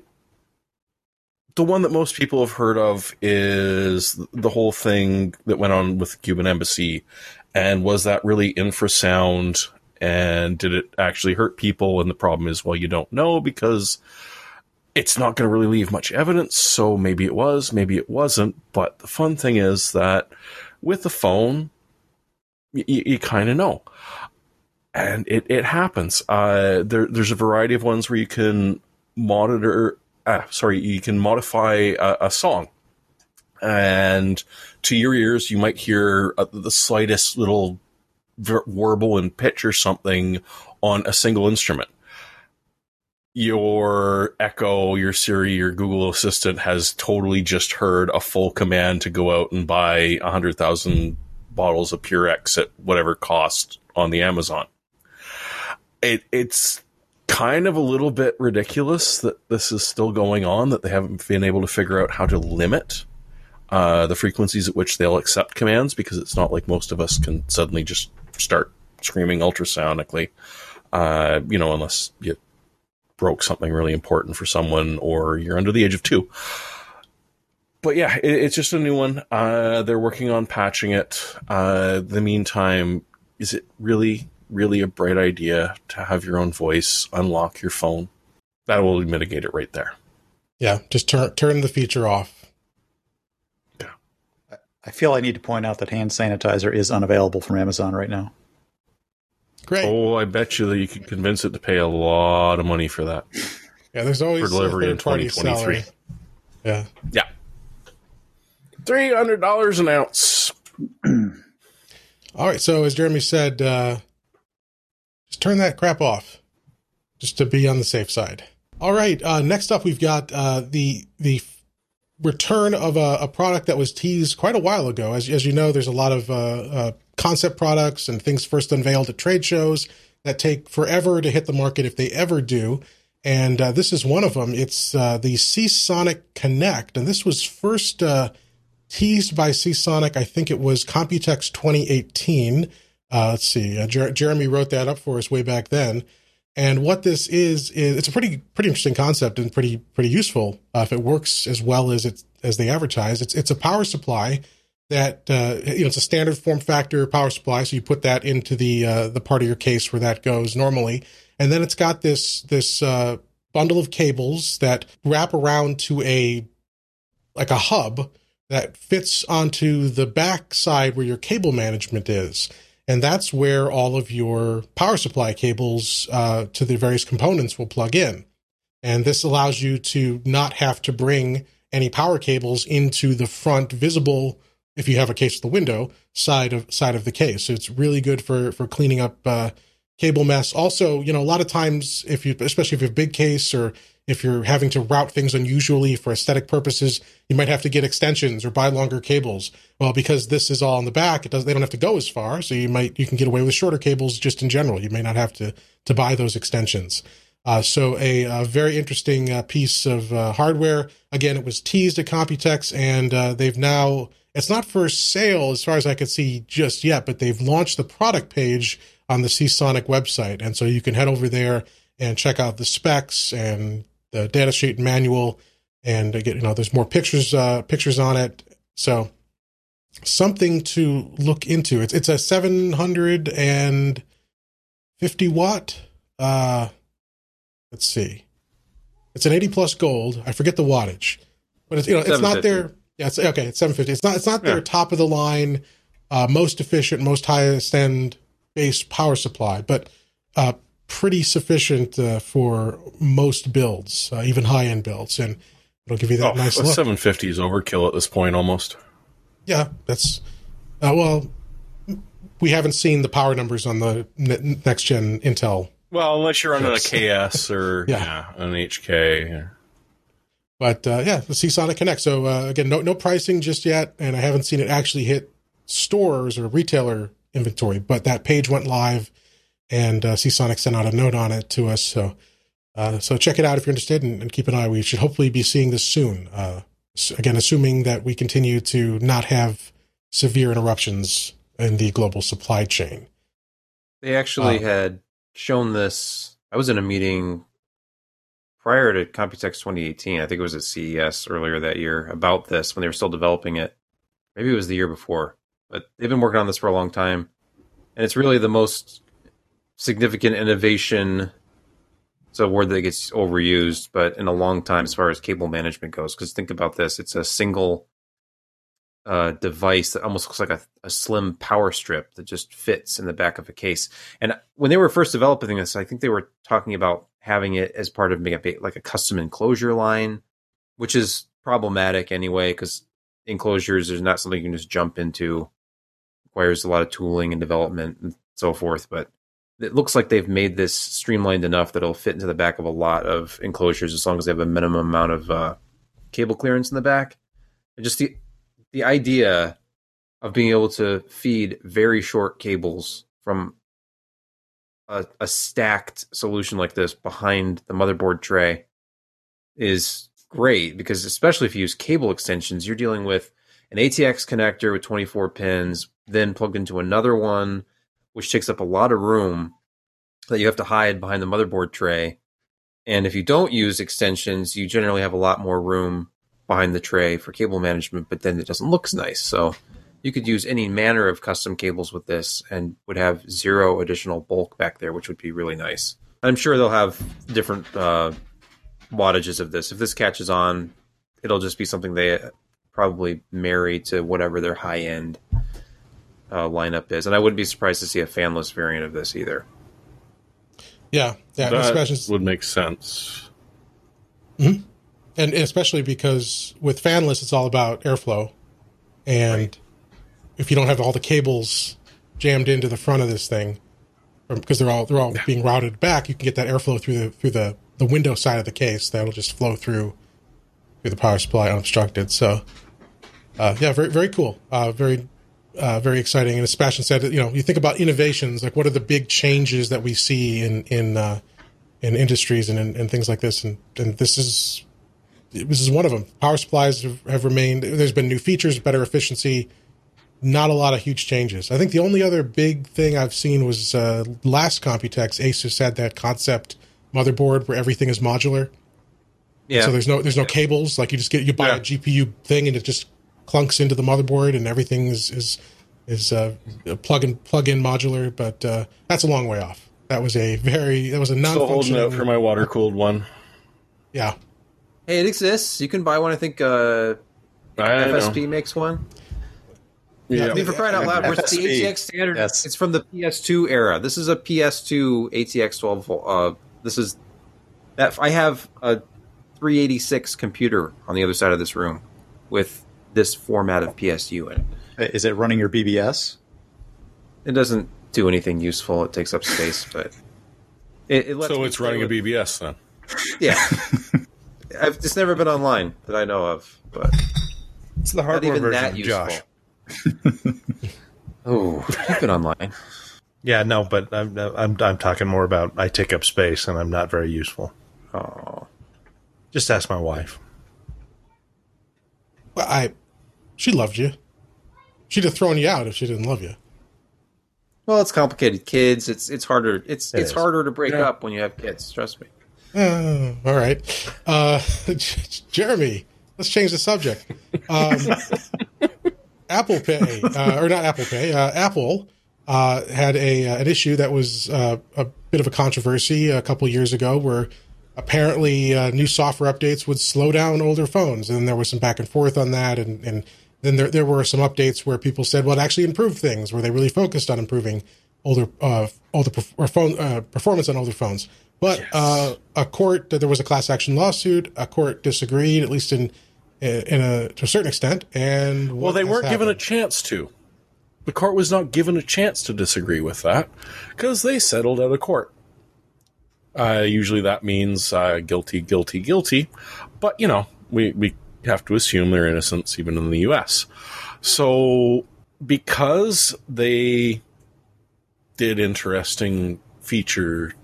the one that most people have heard of is the whole thing that went on with the Cuban embassy, and was that really infrasound? And did it actually hurt people? And the problem is, well, you don't know because it's not going to really leave much evidence. So maybe it was, maybe it wasn't. But the fun thing is that with the phone, y- you kind of know. And it, it happens. Uh, there, there's a variety of ones where you can monitor, uh, sorry, you can modify a, a, song. And to your ears, you might hear uh, the slightest little warble in pitch or something on a single instrument your Echo, your Siri, your Google Assistant has totally just heard a full command to go out and buy 100,000 bottles of Purex at whatever cost on the Amazon. It, it's kind of a little bit ridiculous that this is still going on, that they haven't been able to figure out how to limit uh, the frequencies at which they'll accept commands because it's not like most of us can suddenly just start screaming ultrasonically, uh, you know, unless you broke something really important for someone or you're under the age of two. But yeah, it, it's just a new one. Uh, they're working on patching it. Uh, the meantime, is it really, really a bright idea to have your own voice unlock your phone? That will mitigate it right there. Yeah, just turn turn the feature off. Yeah. I feel I need to point out that hand sanitizer is unavailable from Amazon right now. Great. Oh, I bet you that you can convince it to pay a lot of money for that. Yeah, there's always for delivery in 2023. Yeah. Yeah. Three hundred dollars an ounce. (clears throat) All right. So as Jeremy said, uh, just turn that crap off, just to be on the safe side. All right. Uh, next up, we've got uh, the the return of a, a, product that was teased quite a while ago. As as you know, there's a lot of uh, uh, concept products and things first unveiled at trade shows that take forever to hit the market if they ever do. And uh, this is one of them. It's uh, the Seasonic Connect. And this was first uh, teased by Seasonic. I think it was Computex 2018. Uh, let's see. Jer- Jeremy wrote that up for us way back then. And what this is, is it's a pretty pretty interesting concept and pretty pretty useful uh, if it works as well as it as they advertise. It's it's a power supply that uh, you know it's a standard form factor power supply, so you put that into the uh, the part of your case where that goes normally, and then it's got this this uh, bundle of cables that wrap around to a like a hub that fits onto the back side where your cable management is. And that's where all of your power supply cables uh, to the various components will plug in. And this allows you to not have to bring any power cables into the front visible if you have a case with the window side of side of the case. So it's really good for for cleaning up uh, cable mess. Also, you know, a lot of times if you especially if you have a big case or if you're having to route things unusually for aesthetic purposes, you might have to get extensions or buy longer cables. Well, because this is all in the back, it does they don't have to go as far, so you might you can get away with shorter cables just in general. You may not have to to buy those extensions. Uh, so a, a, very interesting uh, piece of uh, hardware. Again, it was teased at Computex, and uh, they've now it's not for sale as far as I could see just yet, but they've launched the product page on the Seasonic website, and so you can head over there and check out the specs and the data sheet manual, and get you know there's more pictures uh, pictures on it. So something to look into. It's it's a 750 watt. Uh, let's see, it's an 80 plus gold. I forget the wattage, but it's you know it's not their yeah it's okay it's 750. It's not it's not their yeah. top of the line, uh, most efficient, most highest end base power supply, but uh, pretty sufficient uh, for most builds, uh, even high end builds, and it'll give you that oh, nice. Look. 750 is overkill at this point, almost. Yeah, that's uh, well. We haven't seen the power numbers on the next gen Intel. Well, unless you're running chips. a KS or (laughs) yeah. yeah. an HK. Yeah. But uh, yeah, the Seasonic Connect. So uh, again, no no pricing just yet, and I haven't seen it actually hit stores or retailer inventory. But that page went live and uh, Seasonic sent out a note on it to us. So, uh, so check it out if you're interested, and, and, keep an eye. We should hopefully be seeing this soon. Uh, again, assuming that we continue to not have severe interruptions in the global supply chain. They actually uh, had shown this. I was in a meeting prior to Computex 2018. I think it was at CES earlier that year about this when they were still developing it. Maybe it was the year before, but they've been working on this for a long time, and it's really the most significant innovation. It's a word that gets overused, but in a long time as far as cable management goes. Because think about this: it's a single uh, device that almost looks like a, a, slim power strip that just fits in the back of a case. And when they were first developing this, I think they were talking about having it as part of like a custom enclosure line, which is problematic anyway because enclosures is not something you can just jump into. Requires a lot of tooling and development and so forth. But it looks like they've made this streamlined enough that it'll fit into the back of a lot of enclosures as long as they have a minimum amount of uh, cable clearance in the back. And just the the idea of being able to feed very short cables from a, a stacked solution like this behind the motherboard tray is great because especially if you use cable extensions, you're dealing with an ATX connector with 24 pins, then plugged into another one which takes up a lot of room that you have to hide behind the motherboard tray. And if you don't use extensions, you generally have a lot more room behind the tray for cable management, but then it doesn't look nice. So you could use any manner of custom cables with this and would have zero additional bulk back there, which would be really nice. I'm sure they'll have different uh, wattages of this. If this catches on, it'll just be something they probably marry to whatever their high end uh, lineup is, and I wouldn't be surprised to see a fanless variant of this either. Yeah, yeah, that especially, would make sense. Mm-hmm. And especially because with fanless, it's all about airflow, and right. if you don't have all the cables jammed into the front of this thing, because they're all they're all yeah. being routed back, you can get that airflow through the through the the window side of the case. That'll just flow through through the power supply unobstructed. So, uh, yeah, very very cool. Uh, very uh, very exciting. And as Sebastian said, you know, you think about innovations, like what are the big changes that we see in in uh, in industries and, and things like this, and and this is this is one of them. Power supplies have, have remained. There's been new features, better efficiency, not a lot of huge changes. I think the only other big thing I've seen was uh, last Computex. Asus had that concept motherboard where everything is modular. Yeah. So there's no there's no cables. Like you just get you buy yeah. a GPU thing and it just clunks into the motherboard and everything is is is uh, plug and plug in modular. But uh, that's a long way off. That was a very that was a non. Still holding out for my water cooled one. Yeah. Hey, it exists. You can buy one. I think uh, FSP know. makes one. Yeah, I mean, for crying out loud, where's the ATX standard? Yes. It's from the PS2 era. This is a PS2 ATX 12. Uh, this is that I have a 386 computer on the other side of this room with this format of PSU in it. Is it running your BBS? It doesn't do anything useful. It takes up space, but it, it so it's running with, a BBS then. Yeah, (laughs) I've, it's never been online that I know of, but it's the hardware version of Josh. (laughs) oh, you've been online. Yeah, no, but I'm, I'm I'm talking more about I take up space and I'm not very useful. Oh, just ask my wife. Well, I, she loved you. She'd have thrown you out if she didn't love you. Well, it's complicated. Kids, it's it's harder. It's it it's is. harder to break yeah. up when you have kids. Trust me. Uh, all right, uh, (laughs) Jeremy. Let's change the subject. Um, (laughs) Apple Pay, uh, or not Apple Pay, uh, Apple uh, had a uh, an issue that was uh, a bit of a controversy a couple years ago, where apparently uh, new software updates would slow down older phones, and there was some back and forth on that, and, and then there there were some updates where people said, well, it actually improved things, where they really focused on improving older uh, older or phone uh, performance on older phones. But yes. Uh, a court, there was a class action lawsuit. A court disagreed, at least in in a to a certain extent. And well, they weren't happened? given a chance to. The court was not given a chance to disagree with that because they settled out of court. Uh, usually that means uh, guilty, guilty, guilty. But, you know, we, we have to assume their innocence even in the US. So, because they did interesting feature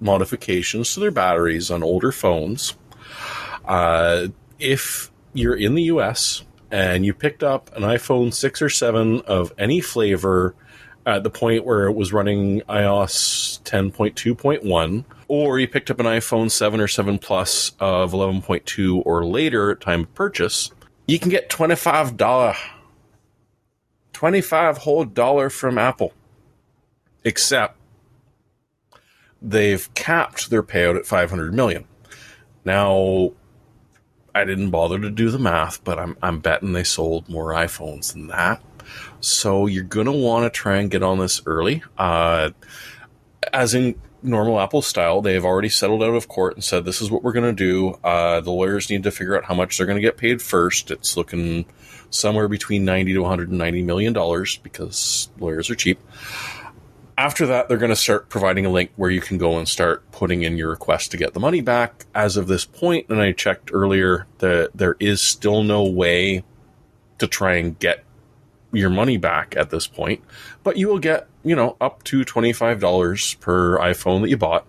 modifications to their batteries on older phones, uh, if you're in the US and you picked up an iPhone 6 or 7 of any flavor at the point where it was running iOS 10.2.1, or you picked up an iPhone 7 or 7 Plus of 11.2 or later at time of purchase, you can get $25 25 whole dollar from Apple. Except they've capped their payout at 500 million. Now, I didn't bother to do the math, but I'm I'm betting they sold more iPhones than that. So you're gonna want to try and get on this early. Uh, as in normal Apple style, they've already settled out of court and said this is what we're going to do. Uh, the lawyers need to figure out how much they're going to get paid first. It's looking somewhere between 90 to 190 million dollars because lawyers are cheap after that, they're going to start providing a link where you can go and start putting in your request to get the money back. As of this point, and I checked earlier, that there is still no way to try and get your money back at this point, but you will get, you know, up to $25 per iPhone that you bought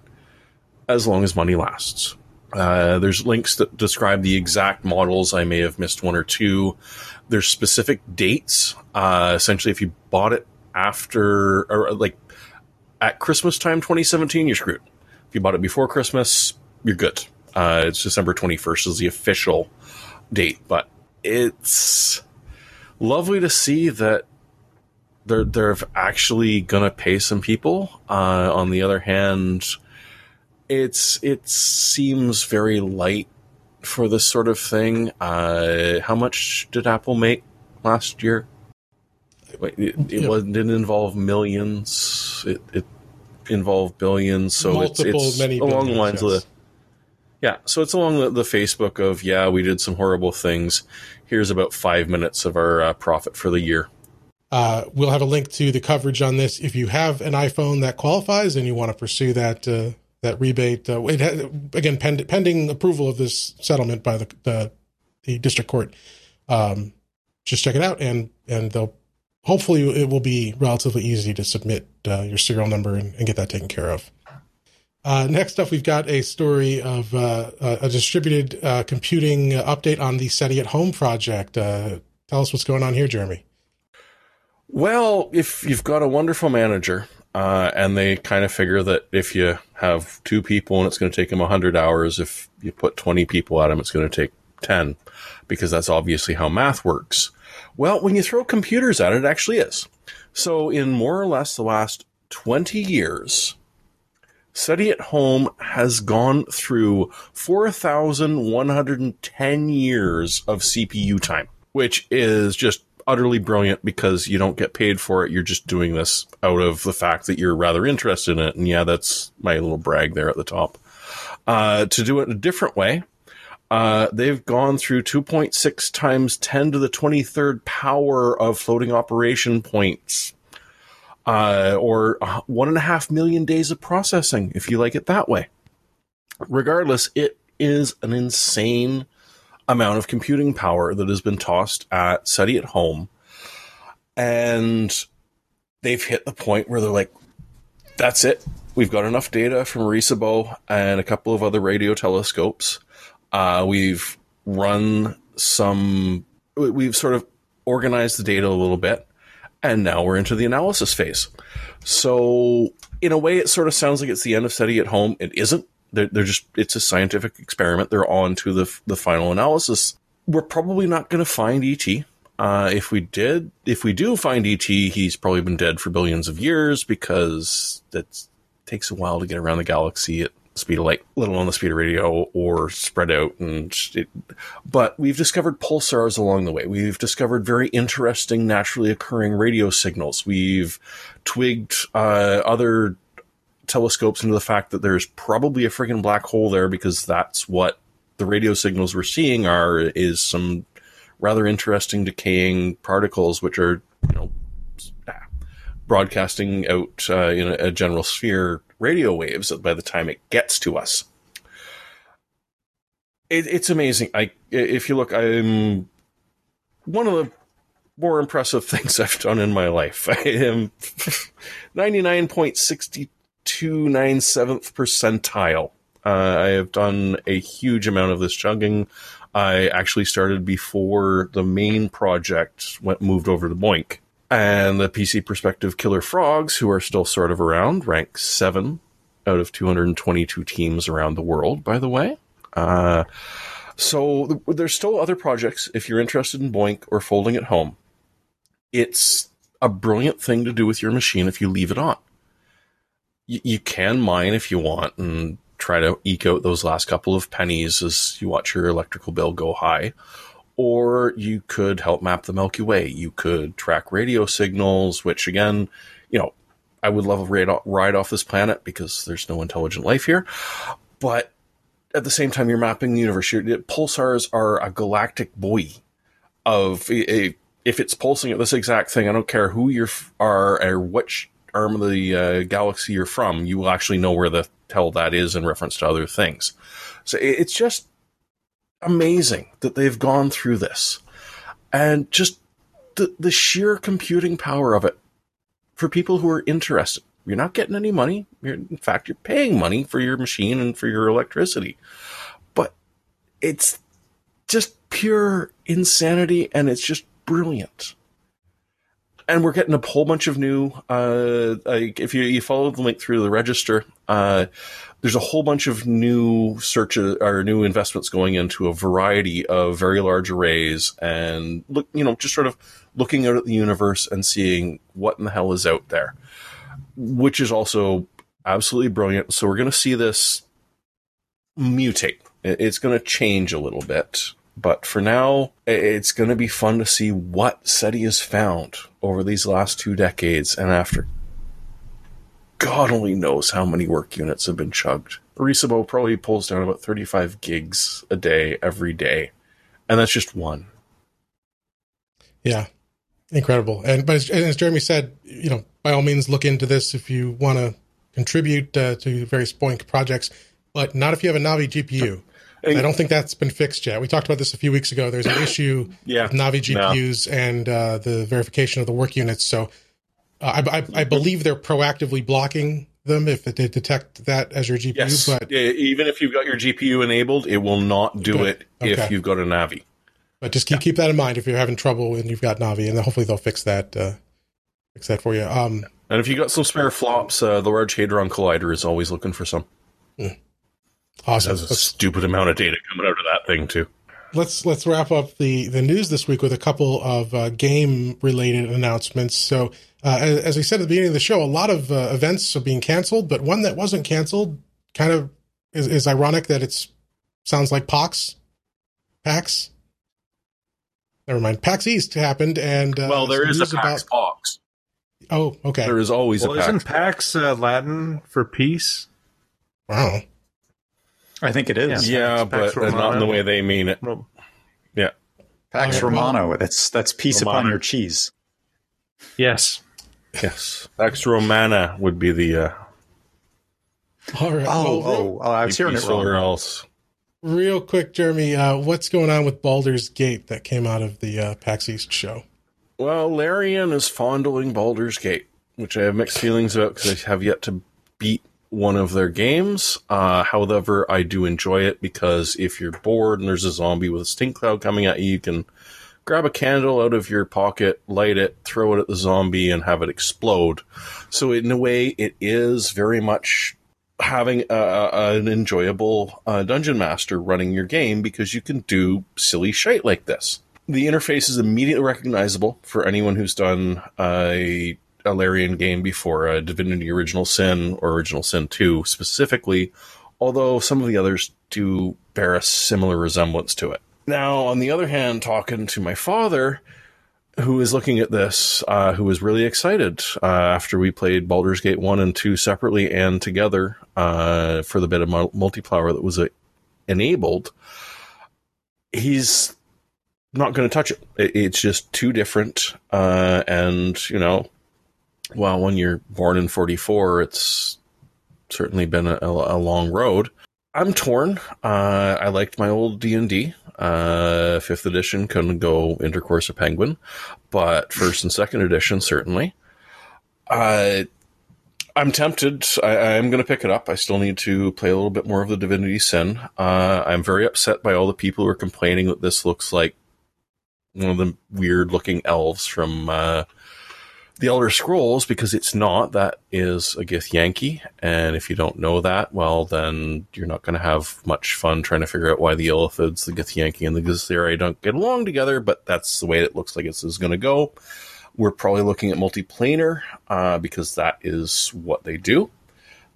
as long as money lasts. Uh, there's links that describe the exact models. I may have missed one or two. There's specific dates. Uh, essentially, if you bought it after, or like at Christmas time 2017, you're screwed. If you bought it before Christmas, you're good. Uh, it's December 21st is the official date, but it's lovely to see that they're they're actually gonna pay some people. Uh, on the other hand, it's it seems very light for this sort of thing. Uh, how much did Apple make last year? It, it yeah. was, didn't involve millions. It, it involved billions. So Multiple, it's, it's many along the lines yes. of the yeah. So it's along the, the, Facebook of yeah, we did some horrible things. Here's about five minutes of our uh, profit for the year. Uh, we'll have a link to the coverage on this. If you have an iPhone that qualifies and you want to pursue that uh, that rebate, uh, it has, again pend- pending approval of this settlement by the the, the district court. Um, just check it out, and and they'll hopefully it will be relatively easy to submit uh, your serial number and, and, get that taken care of. Uh, next up, we've got a story of uh, a distributed uh, computing update on the SETI at Home project. Uh, tell us what's going on here, Jeremy. Well, if you've got a wonderful manager uh, and they kind of figure that if you have two people and it's going to take them 100 hours, if you put 20 people at them, it's going to take 10 because that's obviously how math works. Well, when you throw computers at it, it actually is. So, in more or less the last 20 years, SETI at Home has gone through 4,110 years of CPU time, which is just utterly brilliant because you don't get paid for it. You're just doing this out of the fact that you're rather interested in it. And yeah, that's my little brag there at the top. Uh, to do it in a different way, uh, they've gone through 2.6 times 10 to the 23rd power of floating operation points, uh, or one and a half million days of processing, if you like it that way. Regardless, it is an insane amount of computing power that has been tossed at SETI at home. And they've hit the point where they're like, that's it. We've got enough data from Arecibo and a couple of other radio telescopes. Uh, we've run some, we've sort of organized the data a little bit, and now we're into the analysis phase. So, in a way, it sort of sounds like it's the end of SETI at home. It isn't they're, they're just, it's a scientific experiment. They're on to the, the final analysis. We're probably not going to find ET. Uh, if we did, if we do find ET, he's probably been dead for billions of years because that takes a while to get around the galaxy the speed of light, let alone the speed of radio or spread out. And it, but we've discovered pulsars along the way. We've discovered very interesting naturally occurring radio signals. We've twigged uh, other telescopes into the fact that there's probably a friggin' black hole there because that's what the radio signals we're seeing are is some rather interesting decaying particles which are you know broadcasting out uh, in a, general sphere radio waves by the time it gets to us it, it's amazing i if you look i'm one of the more impressive (laughs) things I've done in my life. (laughs) I am (laughs) 99.62 297th percentile. Uh, I have done a huge amount of this chugging. I actually started before the main project went moved over to BOINC. And the PC Perspective Killer Frogs, who are still sort of around, rank seven out of 222 teams around the world, by the way. Uh, so there's still other projects if you're interested in BOINC or folding at home. It's a brilliant thing to do with your machine if you leave it on you, you can mine if you want and try to eke out those last couple of pennies as you watch your electrical bill go high. Or you could help map the Milky Way. You could track radio signals, which again, you know, I would love a ride off this planet because there's no intelligent life here. But at the same time, you're mapping the universe. Your, pulsars are a galactic buoy of a, if it's pulsing at this exact thing. I don't care who you are or which arm of the uh, galaxy you're from, you will actually know where the hell that is in reference to other things. So it's just amazing that they've gone through this and just the, the sheer computing power of it for people who are interested. You're not getting any money. You're, in fact, you're paying money for your machine and for your electricity. But it's just pure insanity and it's just brilliant and we're getting a whole bunch of new. Uh, like if you, you follow the link through the register, uh, there's a whole bunch of new searches or new investments going into a variety of very large arrays, and look, you know, just sort of looking out at the universe and seeing what in the hell is out there, which is also absolutely brilliant. So we're going to see this mutate. It's going to change a little bit but for now, it's going to be fun to see what SETI has found over these last two decades and after. God only knows how many work units have been chugged. Arecibo probably pulls down about 35 gigs a day every day. And that's just one. Yeah. Incredible. And but as, as Jeremy said, you know, by all means look into this if you want to contribute uh, to various BOINC projects, but not if you have a Navi GPU. I don't think that's been fixed yet. We talked about this a few weeks ago. There's an issue (coughs) yeah, with Navi GPUs no. and uh, the verification of the work units. So uh, I, I, I, believe they're proactively blocking them if they detect that as your GPU. Yes. But even if you've got your GPU enabled, it will not do good. it okay. if you've got a Navi. But just keep, yeah. keep that in mind if you're having trouble and you've got Navi, and hopefully they'll fix that uh, fix that for you. Um, and if you got some spare flops, uh, the Large Hadron Collider is always looking for some. Mm. Awesome. There's a stupid amount of data coming out of that thing too. Let's let's wrap up the the news this week with a couple of uh, game related announcements. So, uh, as, as, we said at the beginning of the show, a lot of uh, events are being canceled, but one that wasn't canceled kind of is, is ironic that it's sounds like PAX. PAX. Never mind. PAX East happened, and uh, well, there is a PAX about... Oh, okay. There is always well, a PAX. Isn't PAX uh, Latin for peace? Wow. I think it is. Yeah, yeah but not in the way they mean it. Yeah. Pax Romano. That's that's peace Romano. upon your cheese. Yes. Yes. Pax Romana would be the. Uh, All right. Oh, well, oh, oh, I was hearing it wrong. else. Real quick, Jeremy, uh, what's going on with Baldur's Gate that came out of the uh, PAX East show? Well, Larian is fondling Baldur's Gate, which I have mixed feelings about because I have yet to beat one of their games. Uh, however, I do enjoy it because if you're bored and there's a zombie with a stink cloud coming at you, you can grab a candle out of your pocket, light it, throw it at the zombie, and have it explode. So, in a way, it is very much having a, a, an enjoyable uh, dungeon master running your game because you can do silly shit like this. The interface is immediately recognizable for anyone who's done a a Larian game before, uh, Divinity Original Sin or Original Sin 2 specifically, although some of the others do bear a similar resemblance to it. Now, on the other hand, talking to my father, who is looking at this, uh, who was really excited uh, after we played Baldur's Gate 1 and 2 separately and together uh, for the bit of multiplayer that was uh, enabled, he's not going to touch it. It's just too different. Uh, and, you know, well, when you're born in 44, it's certainly been a, a long road. I'm torn. Uh, I liked my old D&D. Uh, fifth edition couldn't go Intercourse of Penguin, but first and second edition, certainly. Uh, I'm tempted. I, am going to pick it up. I still need to play a little bit more of the Divinity Sin. Uh, I'm very upset by all the people who are complaining that this looks like one of the weird looking elves from uh, the Elder Scrolls because it's not. That is a Githyanki, and if you don't know that, well, then you're not going to have much fun trying to figure out why the Illithids, the Githyanki, and the Githzerai don't get along together. But that's the way it looks like this is going to go. We're probably looking at multiplanar uh, because that is what they do.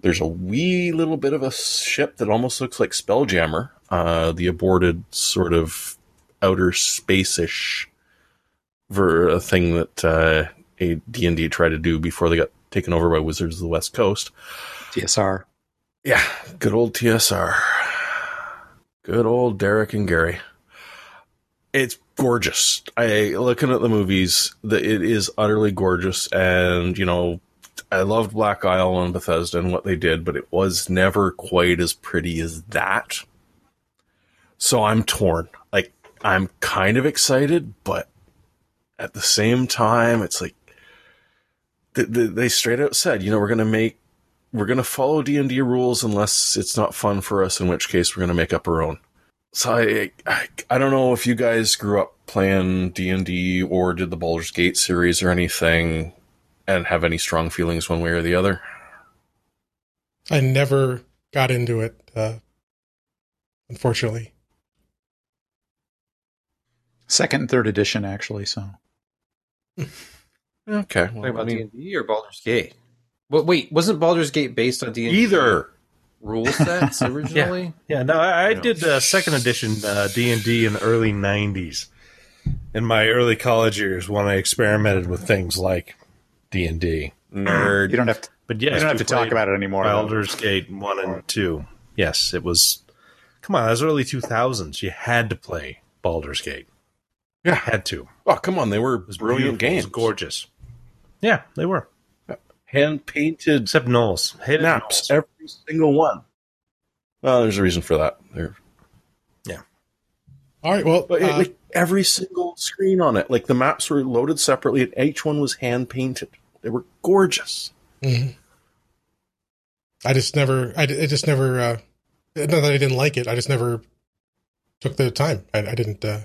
There's a wee little bit of a ship that almost looks like Spelljammer, uh, the aborted sort of outer space-ish ver- thing that uh, a D&D tried to do before they got taken over by Wizards of the West Coast. TSR. Yeah, good old TSR. Good old Derek and Gary. It's gorgeous. I looking at the movies, that it is utterly gorgeous and, you know, I loved Black Isle and Bethesda and what they did, but it was never quite as pretty as that. So I'm torn. Like I'm kind of excited, but at the same time, it's like they, they straight out said, you know, we're going to make, we're going to follow D and D rules unless it's not fun for us, in which case we're going to make up our own. So I, I, I don't know if you guys grew up playing D and D or did the Baldur's Gate series or anything, and have any strong feelings one way or the other. I never got into it, uh, unfortunately. Second and third edition, actually. So. (laughs) Okay. Well, about D and D or Baldur's Gate? Well, wait, wasn't Baldur's Gate based on D and D? Either rule sets (laughs) originally? yeah. yeah, no, I, I did uh, second edition uh, D and D in the early '90s, in my early college years when I experimented with things like D and D. Nerd. You don't have to. But yes, you don't have to talk about it anymore. Baldur's Gate one and two. Yes, it was. Come on, that was early 2000s. You had to play Baldur's Gate. Yeah, had to. Oh, come on, they were brilliant games. gorgeous. Yeah, they were. Hand painted except Knowles. Hated maps, Knowles. every single one. Well, there's a reason for that. There. Yeah. All right. Well, but uh, like every single screen on it, like the maps were loaded separately, and each one was hand painted. They were gorgeous. Mm-hmm. I just never. I, I just never. Uh, not that I didn't like it. I just never took the time. I, I didn't. Uh,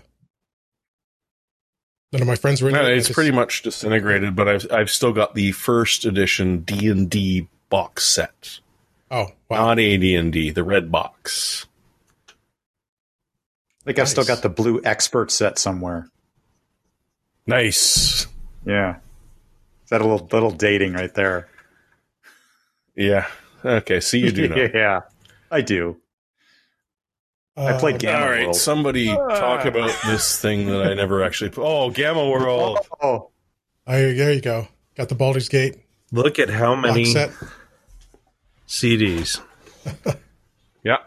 None of my friends were in no, it. It's just... pretty much disintegrated, but I've I've still got the first edition D and D box set. Oh, wow. not AD and D, the red box. think I've still got the blue expert set somewhere. Nice. Yeah. Is that a little little dating right there? Yeah. Okay. So you do know. (laughs) yeah, I do. I played Uh, Gamma All right. World. Somebody talk about this thing that I never actually. Oh, Gamma World. Oh, I, there you go. Got the Baldur's Gate Look at how many set. CDs. (laughs) Yeah.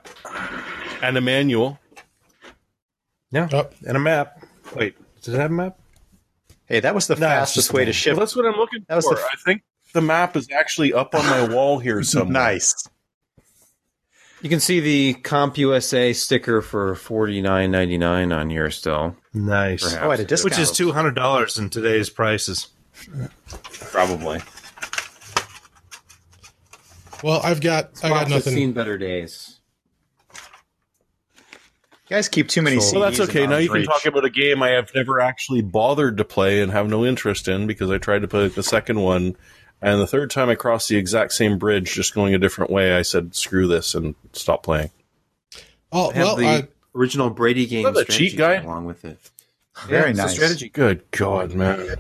And a manual. Yeah, Oh, and a map. Wait, does it have a map? hey, that was the No, fastest way to ship. Well, that's what I'm looking That was for. the f- I think the map is actually up on my wall here (laughs) somewhere. nice. You can see the Comp USA sticker for forty nine ninety nine on here still. Nice. Perhaps. Oh, at a discount. Which is two hundred dollars in today's prices. Probably. well, I've got I got Fox has nothing. seen better days. You guys keep too many. Well, that's okay. Now arm's you can talk about a game I have never actually bothered to play and have no interest in because I tried to play the second one, and the third time I crossed the exact same bridge, just going a different way. I said, "Screw this" and stopped playing. Oh well, the I, original Brady game Is that a cheat guy along with it. Very it's a nice. strategy. Good God, man!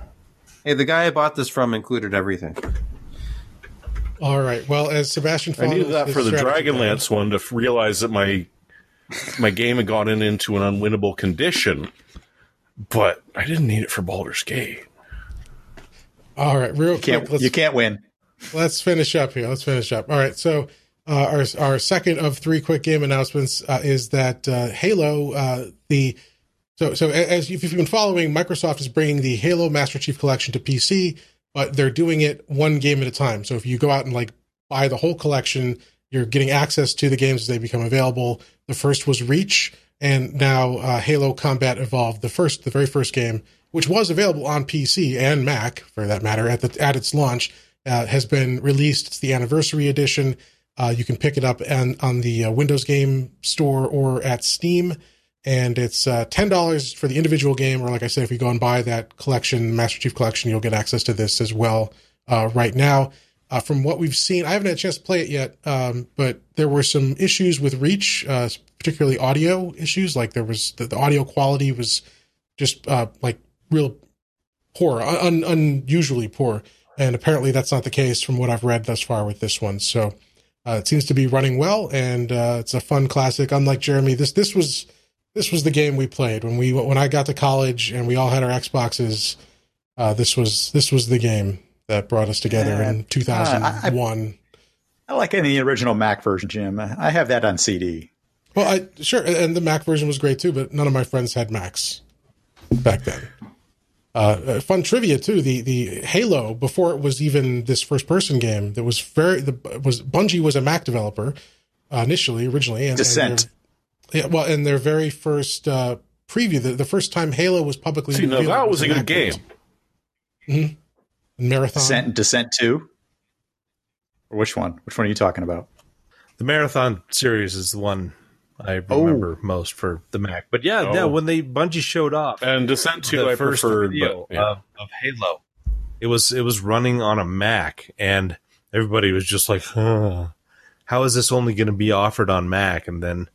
Hey, the guy I bought this from included everything. all right. Well, as Sebastian, I needed that for the strategy Dragonlance one to realize that my my game had gotten into an unwinnable condition, but I didn't need it for Baldur's Gate. All right, real Can't, quick. Let's, you can't win. let's finish up here. Let's finish up. All right. So uh, our our second of three quick game announcements uh, is that uh, Halo uh, the so so as if you've been following, Microsoft is bringing the Halo Master Chief Collection to PC, but they're doing it one game at a time. So if you go out and like buy the whole collection, you're getting access to the games as they become available. The first was Reach, and now uh, Halo Combat Evolved, the first, the very first game, which was available on PC and Mac for that matter at the at its launch, uh, has been released. It's the anniversary edition. Uh, you can pick it up and on the uh, Windows Game Store or at Steam, and it's uh, ten dollars for the individual game. Or like I said, if you go and buy that collection, Master Chief Collection, you'll get access to this as well. Uh, right now, uh, from what we've seen, I haven't had a chance to play it yet, um, but there were some issues with Reach, particularly audio issues. Like there was the, the audio quality was just like real poor, un- unusually poor, and apparently that's not the case from what I've read thus far with this one. So uh, it seems to be running well, and uh, it's a fun classic. Unlike Jeremy, this this was this was the game we played when we when I got to college and we all had our Xboxes. Uh, this was this was the game that brought us together in 2001. I like any original Mac version, Jim. I have that on CD. Well, I sure, and the Mac version was great too, but none of my friends had Macs back then. Uh, uh, fun trivia too. The the Halo before it was even this first person game. That was very the was Bungie was a Mac developer uh, initially, originally. And, Descent. And yeah, well, and their very first uh, preview, the, the first time Halo was publicly See, now that was a good Mac game. version. Marathon. Descent, Descent Two. Or which one? Which one are you talking about? The marathon series is the one I Oh. remember most for the Mac. But yeah, Oh. yeah, when they Bungie showed off And Descent Two, the I first preferred, video but yeah. of, of Halo, it was it was running on a Mac, and everybody was just like, huh, "How is this only going to be offered on Mac?" And then,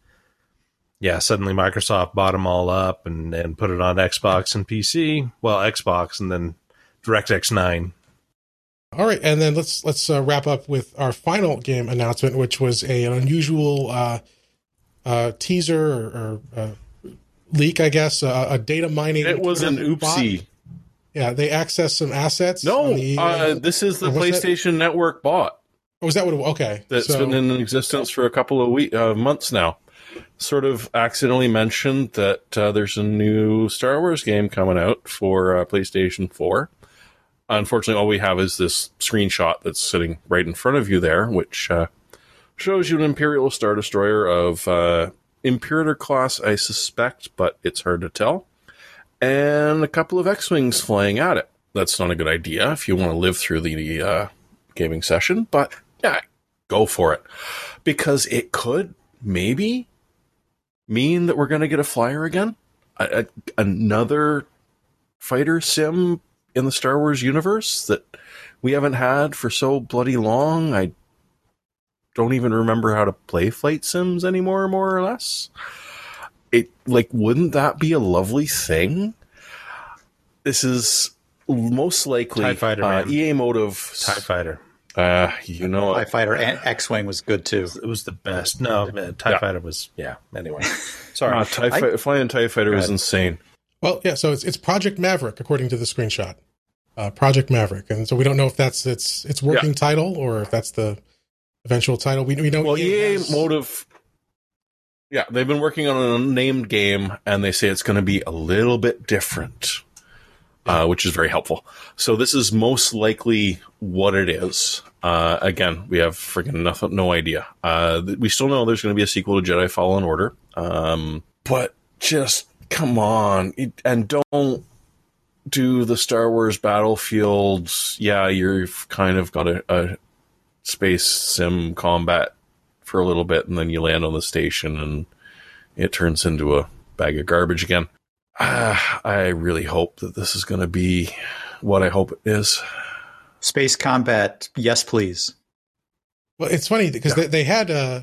yeah, suddenly Microsoft bought them all up and and put it on Xbox and PC. Well, Xbox and then DirectX Nine. All right, and then let's let's uh, wrap up with our final game announcement, which was a, an unusual uh, uh, teaser or, or uh, leak, I guess, uh, a data mining. it was an Twitter bot. oopsie. Yeah, they accessed some assets. No, the, uh, this is the what's that? PlayStation Network bot Oh, was that what? It, okay, that's so, been in existence for a couple of week, uh, months now. Sort of accidentally mentioned that uh, there's a new Star Wars game coming out for uh, PlayStation 4. Unfortunately, all we have is this screenshot that's sitting right in front of you there, which uh, shows you an Imperial Star Destroyer of uh, Imperator class, I suspect, but it's hard to tell, and a couple of X-wings flying at it. That's not a good idea if you want to live through the uh, gaming session, but yeah, go for it because it could maybe mean that we're going to get a flyer again, a, a, another fighter sim in the Star Wars universe that we haven't had for so bloody long. I don't even remember how to play flight sims anymore, more or less. it like wouldn't that be a lovely thing? This is most likely TIE Fighter, uh. EA Motive. TIE Fighter. Uh, you know, TIE Fighter and X Wing was good too. It was the best. No, TIE Yeah. Fighter was, yeah. Anyway, (laughs) sorry. uh, TIE I- flying TIE Fighter was insane. Well, yeah. So it's it's Project Maverick according to the screenshot. Uh, Project Maverick, and so we don't know if that's its its working title or if that's the eventual title. We we know. Well, EA has- Motive. Yeah, they've been working on an unnamed game, and they say it's going to be a little bit different, uh, which is very helpful. So this is most likely what it is. Uh, again, we have freaking nothing, no idea. Uh, we still know there's going to be a sequel to Jedi Fallen Order, um, but just come on, it, and don't do the Star Wars Battlefields. Yeah, you've kind of got a, a space sim combat for a little bit and then you land on the station and it turns into a bag of garbage again. Ah, I really hope that this is going to be what I hope it is. Space combat, yes, please. Well, it's funny because they, they had uh,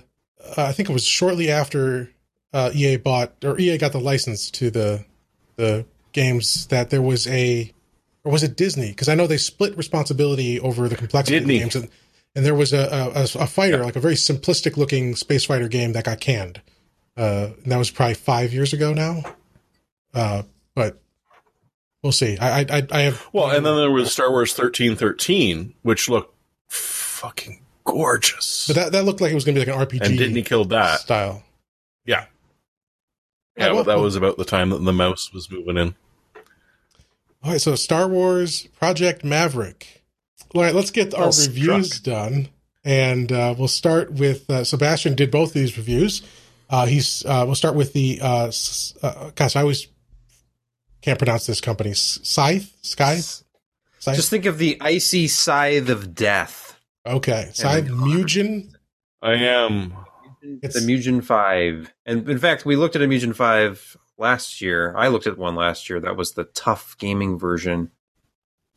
uh, I think it was shortly after uh, EA bought or EA got the license to the the games that there was a or was it Disney? Because I know they split responsibility over the complexity Disney. of the games, and, there was a, a, a fighter like a very simplistic looking space fighter game that got canned. Uh, and that was probably five years ago now. Uh, but we'll see. I I I, have Well, and then there was Star Wars 1313, which looked fucking gorgeous. but that that looked like it was going to be like an RPG and didn't he kill that. style. Yeah. Yeah, Yeah, well- but that was about the time that the mouse was moving in. All right, so Star Wars Project Maverick. All right, let's get our Well struck. reviews done, and uh, we'll start with uh, Sebastian. Did both of these reviews? Uh, he's. Uh, we'll start with the. Uh, uh, gosh, I always can't pronounce this company. Scythe, Scythe, Scythe. Just think of the icy scythe of death. okay, Scythe Mugen. I am. It's- the Mugen 5. And in fact, we looked at a Mugen 5 last year. I looked at one last year. That was the TUF Gaming version.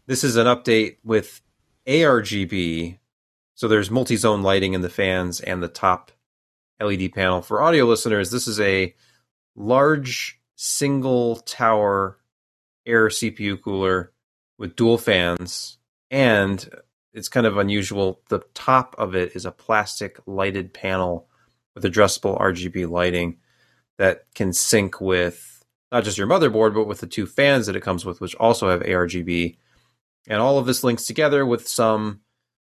This is an update with ARGB. So there's multi zone lighting in the fans and the top LED panel. For audio listeners, this is a large single tower air CPU cooler with dual fans. And it's kind of unusual. The top of it is a plastic lighted panel with addressable RGB lighting that can sync with not just your motherboard, but with the two fans that it comes with, which also have ARGB. And all of this links together with some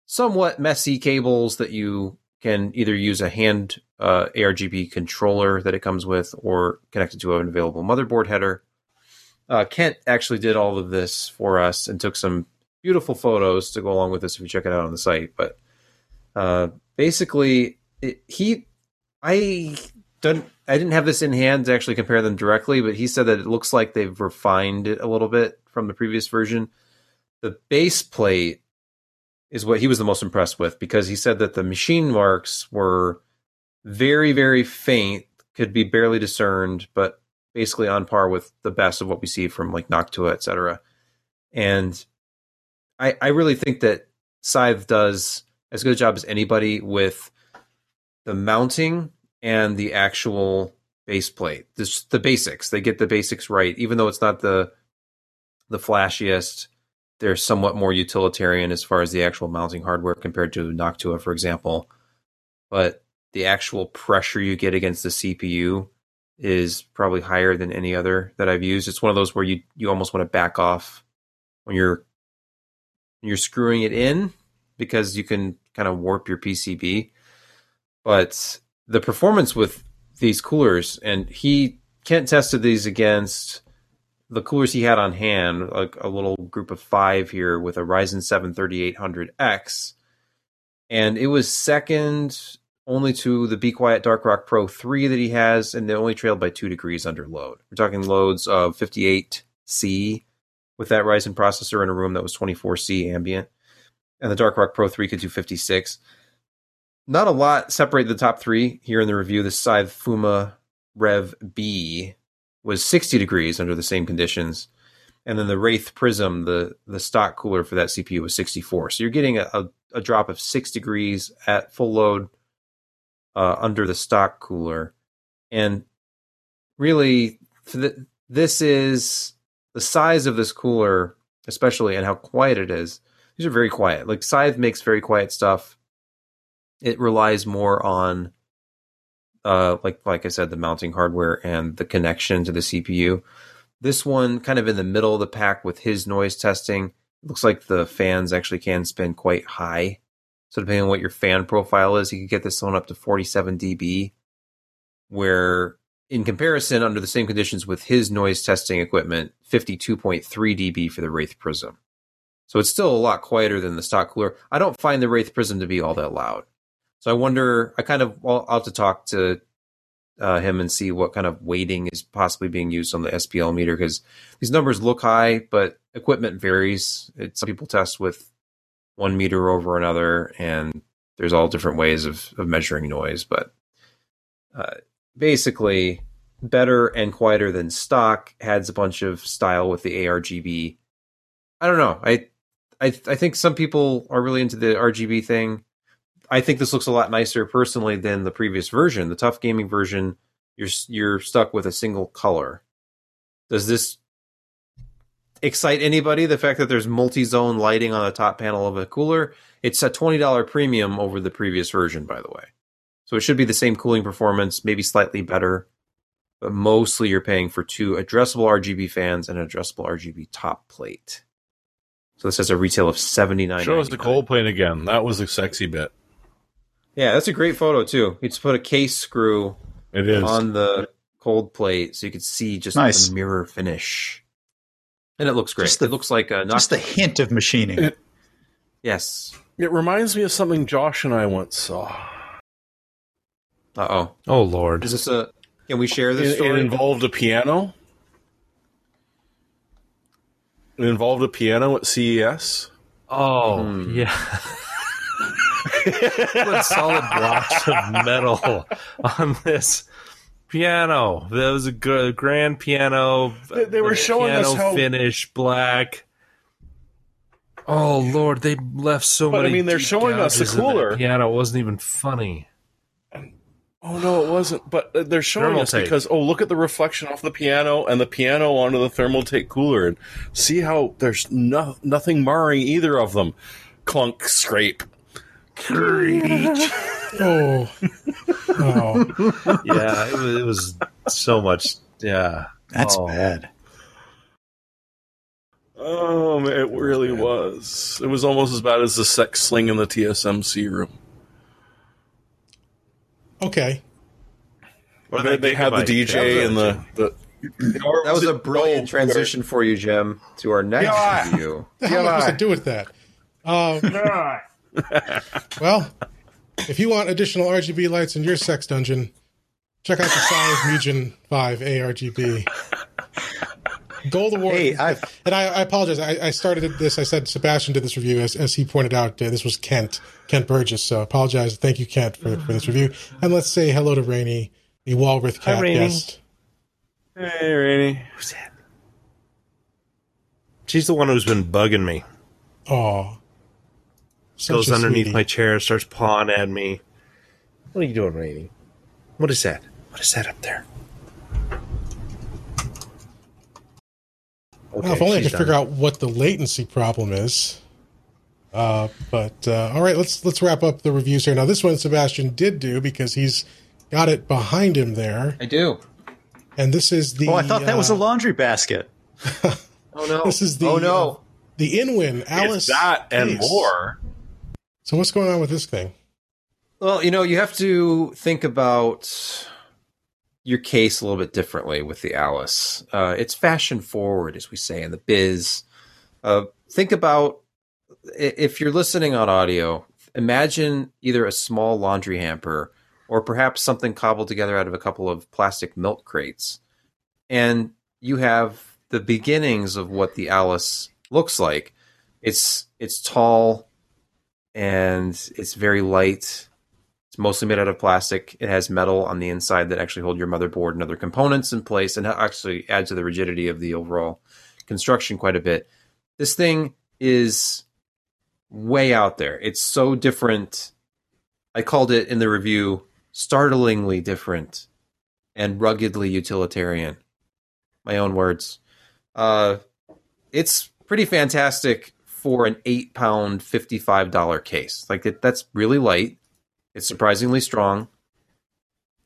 somewhat messy cables that you can either use a hand uh, ARGB controller that it comes with or connect it to an available motherboard header. Uh, Kent actually did all of this for us and took some beautiful photos to go along with this if you check it out on the site. But uh, basically, it, he, I don't, I didn't have this in hand to actually compare them directly, but he said that it looks like they've refined it a little bit from the previous version. The base plate is what he was the most impressed with because he said that the machine marks were very, very faint, could be barely discerned, but basically on par with the best of what we see from like Noctua, et cetera. And I, I really think that Scythe does as good a job as anybody with the mounting and the actual base plate. This, the basics. They get the basics right, even though it's not the the flashiest. They're somewhat more utilitarian as far as the actual mounting hardware compared to Noctua, for example. But the actual pressure you get against the CPU is probably higher than any other that I've used. It's one of those where you you almost want to back off when you're you're screwing it in because you can kind of warp your PCB. But the performance with these coolers, and he Kent tested these against the coolers he had on hand, like a little group of five here with a Ryzen 7 3800X, and it was second only to the Be Quiet Dark Rock Pro 3 that he has, and they only trailed by two degrees under load. We're talking loads of 58C with that Ryzen processor in a room that was 24C ambient, and the Dark Rock Pro 3 could do 56. Not a lot separate the top three here in the review. The Scythe Fuma Rev B was 60 degrees under the same conditions. And then the Wraith Prism, the, the stock cooler for that CPU was 64. So you're getting a, a, a drop of six degrees at full load uh, under the stock cooler. And really, this is the size of this cooler, especially, and how quiet it is. These are very quiet. Like Scythe makes very quiet stuff. It relies more on, uh, like like I said, the mounting hardware and the connection to the CPU. This one, kind of in the middle of the pack with his noise testing, looks like the fans actually can spin quite high. So depending on what your fan profile is, you could get this one up to 47 dB. Where in comparison, under the same conditions with his noise testing equipment, 52.3 dB for the Wraith Prism. So it's still a lot quieter than the stock cooler. I don't find the Wraith Prism to be all that loud. So I wonder, I kind of, well, I'll have to talk to uh, him and see what kind of weighting is possibly being used on the SPL meter because these numbers look high, but equipment varies. It, some people test with one meter over another, and there's all different ways of, of measuring noise. But uh, basically, better and quieter than stock adds a bunch of style with the ARGB. I don't know. I I I think some people are really into the RGB thing. I think this looks a lot nicer personally than the previous version. The TUF Gaming version, you're you're stuck with a single color. Does this excite anybody? The fact that there's multi-zone lighting on the top panel of a cooler, it's a twenty dollar premium over the previous version, by the way. So it should be the same cooling performance, maybe slightly better, but mostly you're paying for two addressable RGB fans and an addressable RGB top plate. So this has a retail of seventy nine. Show us the cold plate again. That was the sexy bit. Yeah, that's a great photo too. You just put a case screw it is on the cold plate so you could see just nice. the mirror finish. And it looks great. The, it looks like a just the hint of machining. It, yes. It reminds me of something Josh and I once saw. Uh oh. Oh lord. Is this a can we share this it, story? It involved a piano. It involved a piano at CES. Oh, hmm. yeah. (laughs) Put solid blocks of metal on this piano. That was a good grand piano. They, they were showing piano us how finish black. Oh Lord, they left so but, many. I mean, they're showing us the cooler piano. It wasn't even funny. Oh no, it wasn't. But uh, they're showing thermal us tape. because oh, look at the reflection off the piano and the piano onto the Thermaltake cooler, and see how there's no, nothing marring either of them. Clunk, scrape. (laughs) oh, oh, yeah, it was, it was so much. Yeah, that's oh. bad. Oh man, it really was. It was almost as bad as the sex sling in the TSMC room. Okay. Well, they, they had the DJ and the, the that was a brilliant transition for you, Jim, to our next yeah. review. What the hell to do with that? Um, well, if you want additional RGB lights in your sex dungeon, check out the Scythe Mugen 5 ARGB. Gold Award. Hey, and I, I apologize. I, I, started this. I said Sebastian did this review, as, as he pointed out. Uh, this was Kent, Kent Burgess. So I apologize. Thank you, Kent, for, for this review. And let's say hello to Rainy, the Walworth cat Hi, guest. Hey, Rainy. Who's that? She's the one who's been bugging me. Oh. Goes underneath sweetie. my chair, starts pawing at me. What are you doing, Rainy? What is that? What is that up there? Okay, well, if only I could done. figure out what the latency problem is. Uh, but uh, all right, let's let's wrap up the reviews here. Now, this one Sebastian did do because he's got it behind him there. I do. And this is the. Oh, I thought that was a uh, laundry basket. (laughs) oh no! This is the. Oh no! Uh, the Inwin Alice. It's that and case. more. So what's going on with this thing? Well, you know, you have to think about your case a little bit differently with the Alice. Uh, it's fashion forward, as we say in the biz. Uh, think about if you're listening on audio, imagine either a small laundry hamper or perhaps something cobbled together out of a couple of plastic milk crates. And you have the beginnings of what the Alice looks like. It's it's tall and it's very light It's mostly made out of plastic. It has metal on the inside that actually hold your motherboard and other components in place and actually add to the rigidity of the overall construction quite a bit. This thing is way out there. It's so different. I called it in the review startlingly different. and ruggedly utilitarian. My own words. Uh, it's pretty fantastic for an eight pound, $55 case. Like, it, that's really light. It's surprisingly strong.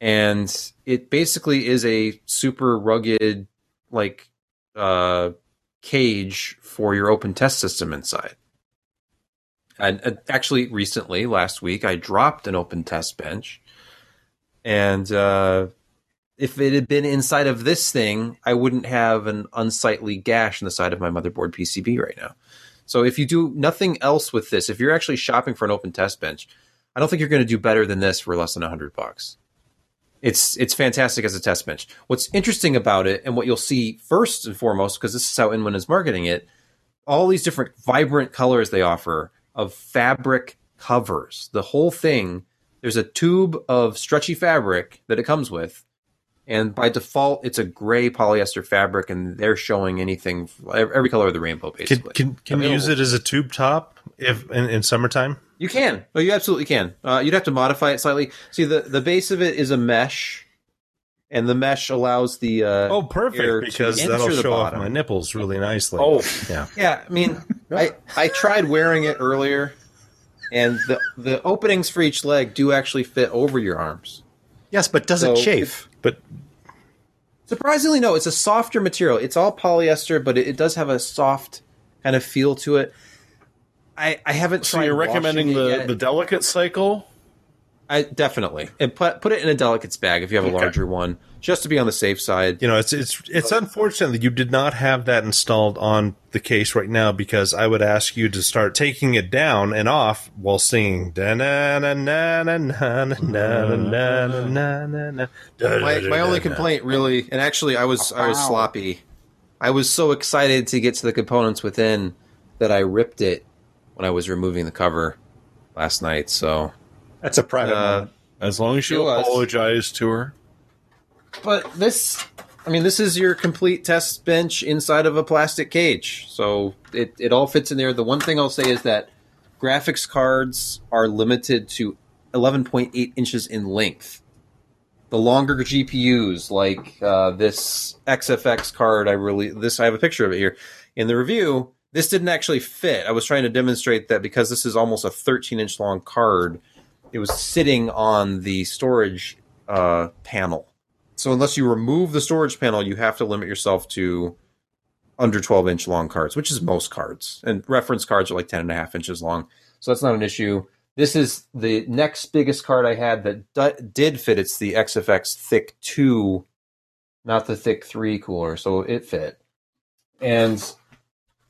And it basically is a super rugged, like, uh, cage for your open test system inside. And uh, actually, recently, last week, I dropped an open test bench. And uh, if it had been inside of this thing, I wouldn't have an unsightly gash in the side of my motherboard PCB right now. So if you do nothing else with this, if you're actually shopping for an open test bench, I don't think you're going to do better than this for less than 100 bucks. It's it's fantastic as a test bench. What's interesting about it, and what you'll see first and foremost, because this is how Inwin is marketing it, all these different vibrant colors they offer of fabric covers. The whole thing, there's a tube of stretchy fabric that it comes with, and by default, it's a gray polyester fabric, and they're showing anything, every color of the rainbow, basically. Can, can, can you use it as a tube top if in, in summertime? You can. Oh, you absolutely can. Uh, you'd have to modify it slightly. See, the, the base of it is a mesh, and the mesh allows the uh, oh perfect because that'll show bottom. off my nipples really nicely. Oh yeah, yeah. I mean, I I tried wearing it earlier, and the the openings for each leg do actually fit over your arms. Yes, but does so it chafe? It, but surprisingly, no. It's a softer material. It's all polyester, but it, it does have a soft kind of feel to it. I, I haven't. So you're recommending the, the delicate cycle? I definitely and put put it in a delicates bag if you have a okay. larger one, just to be on the safe side. You know, it's it's it's unfortunate that you did not have that installed on the case right now because I would ask you to start taking it down and off while singing. My my only complaint really, and actually I was I was sloppy. I was so excited to get to the components within that I ripped it when I was removing the cover last night. So that's a private uh, As long as you apologize to her. But this, I mean, this is your complete test bench inside of a plastic cage. So it, it all fits in there. The one thing I'll say is that graphics cards are limited to 11.8 inches in length. The longer GPUs, like uh, this XFX card, I really this I have a picture of it here in the review this didn't actually fit. I was trying to demonstrate that because this is almost a 13 inch long card, it was sitting on the storage uh, panel. So unless you remove the storage panel, you have to limit yourself to under 12 inch long cards, which is most cards. And reference cards are like 10 and a half inches long. So that's not an issue. This is the next biggest card I had that d- did fit. It's the XFX Thick 2, not the Thick 3 cooler. So it fit. And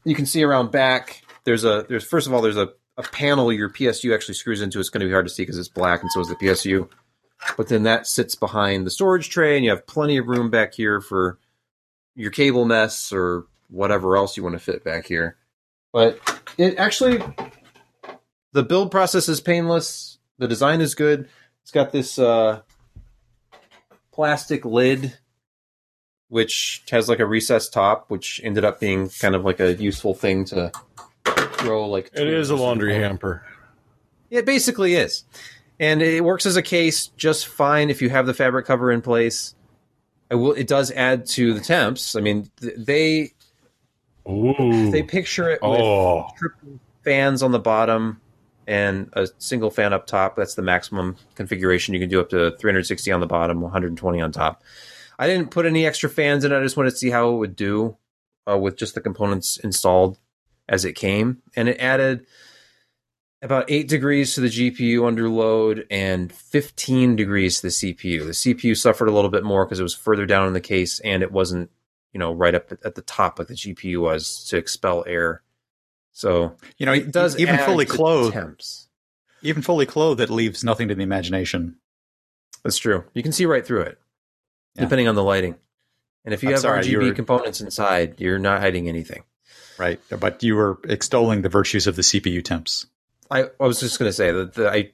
you can see around back. There's a there's first of all there's a, a panel your PSU actually screws into. It's going to be hard to see because it's black, and so is the PSU. But then that sits behind the storage tray, and you have plenty of room back here for your cable mess or whatever else you want to fit back here. But it actually, the build process is painless. The design is good. It's got this uh, plastic lid which has like a recessed top, which ended up being kind of like a useful thing to throw like. It is a laundry hamper. It basically is, and it works as a case just fine if you have the fabric cover in place. It will. It does add to the temps. I mean, they Ooh. they picture it with oh. triple fans on the bottom and a single fan up top. That's the maximum configuration you can do up to 360 on the bottom, 120 on top. I didn't put any extra fans in. I just wanted to see how it would do uh, with just the components installed as it came, and it added about eight degrees to the GPU under load and 15 degrees to the CPU. The CPU suffered a little bit more because it was further down in the case and it wasn't, you know, right up at the top like the GPU was to expel air. So you know, it does even fully clothed. Temps. Even fully clothed, it leaves nothing to the imagination. That's true. You can see right through it yeah. depending on the lighting. And if you I'm have sorry, RGB components inside, you're not hiding anything. Right. But you were extolling the virtues of the CPU temps. I, I was just going to say that the, I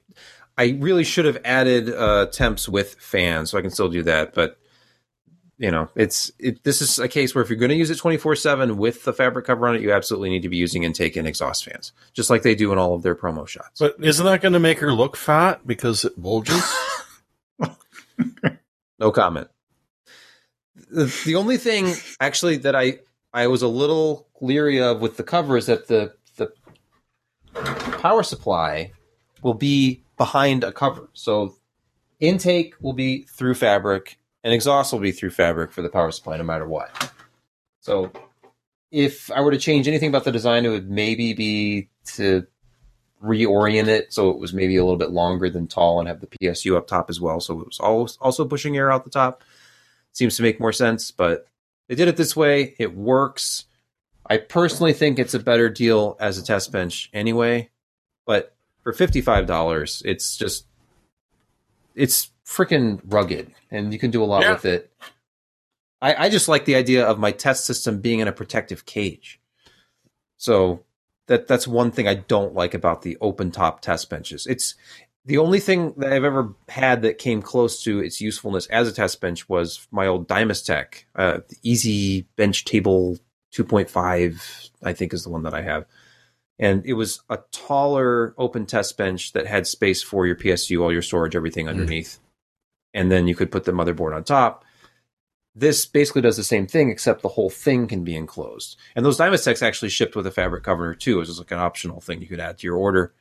I really should have added uh, temps with fans, so I can still do that. But you know, it's it, this is a case where if you're going to use it 24 seven with the fabric cover on it, you absolutely need to be using intake and exhaust fans, just like they do in all of their promo shots. But isn't that going to make her look fat because it bulges? (laughs) no comment. the, the only thing actually that I I was a little leery of with the cover is that the the power supply will be behind a cover. So intake will be through fabric and exhaust will be through fabric for the power supply no matter what. So if I were to change anything about the design, it would maybe be to reorient it so it was maybe a little bit longer than tall and have the PSU up top as well. So it was also pushing air out the top. Seems to make more sense, but they did it this way. It works. I personally think it's a better deal as a test bench anyway, but for $55, it's just it's freaking rugged and you can do a lot yeah. with it. I, I just like the idea of my test system being in a protective cage. So that that's one thing I don't like about the open top test benches. It's the only thing that I've ever had that came close to its usefulness as a test bench was my old DimasTech, uh, the Easy Bench Table 2.5, I think is the one that I have. And it was a taller open test bench that had space for your PSU, all your storage, everything mm. underneath. Mm. And then you could put the motherboard on top. This basically does the same thing, except the whole thing can be enclosed. And those DimasTechs actually shipped with a fabric cover too. It was just like an optional thing you could add to your order.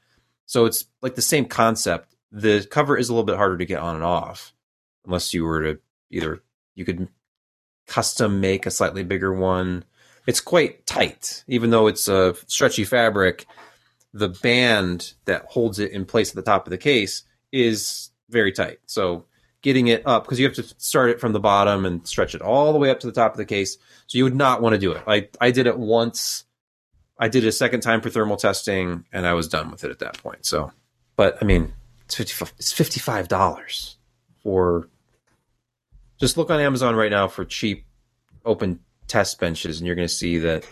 So it's like the same concept. The cover is a little bit harder to get on and off, unless you were to either you could custom make a slightly bigger one. It's quite tight, even though it's a stretchy fabric. The band that holds it in place at the top of the case is very tight. So getting it up because you have to start it from the bottom and stretch it all the way up to the top of the case. So you would not want to do it. I I did it once. I did it a second time for thermal testing, and I was done with it at that point. So, but I mean, it's fifty it's fifty five dollars for. Just look on Amazon right now for cheap open test benches, and you're going to see that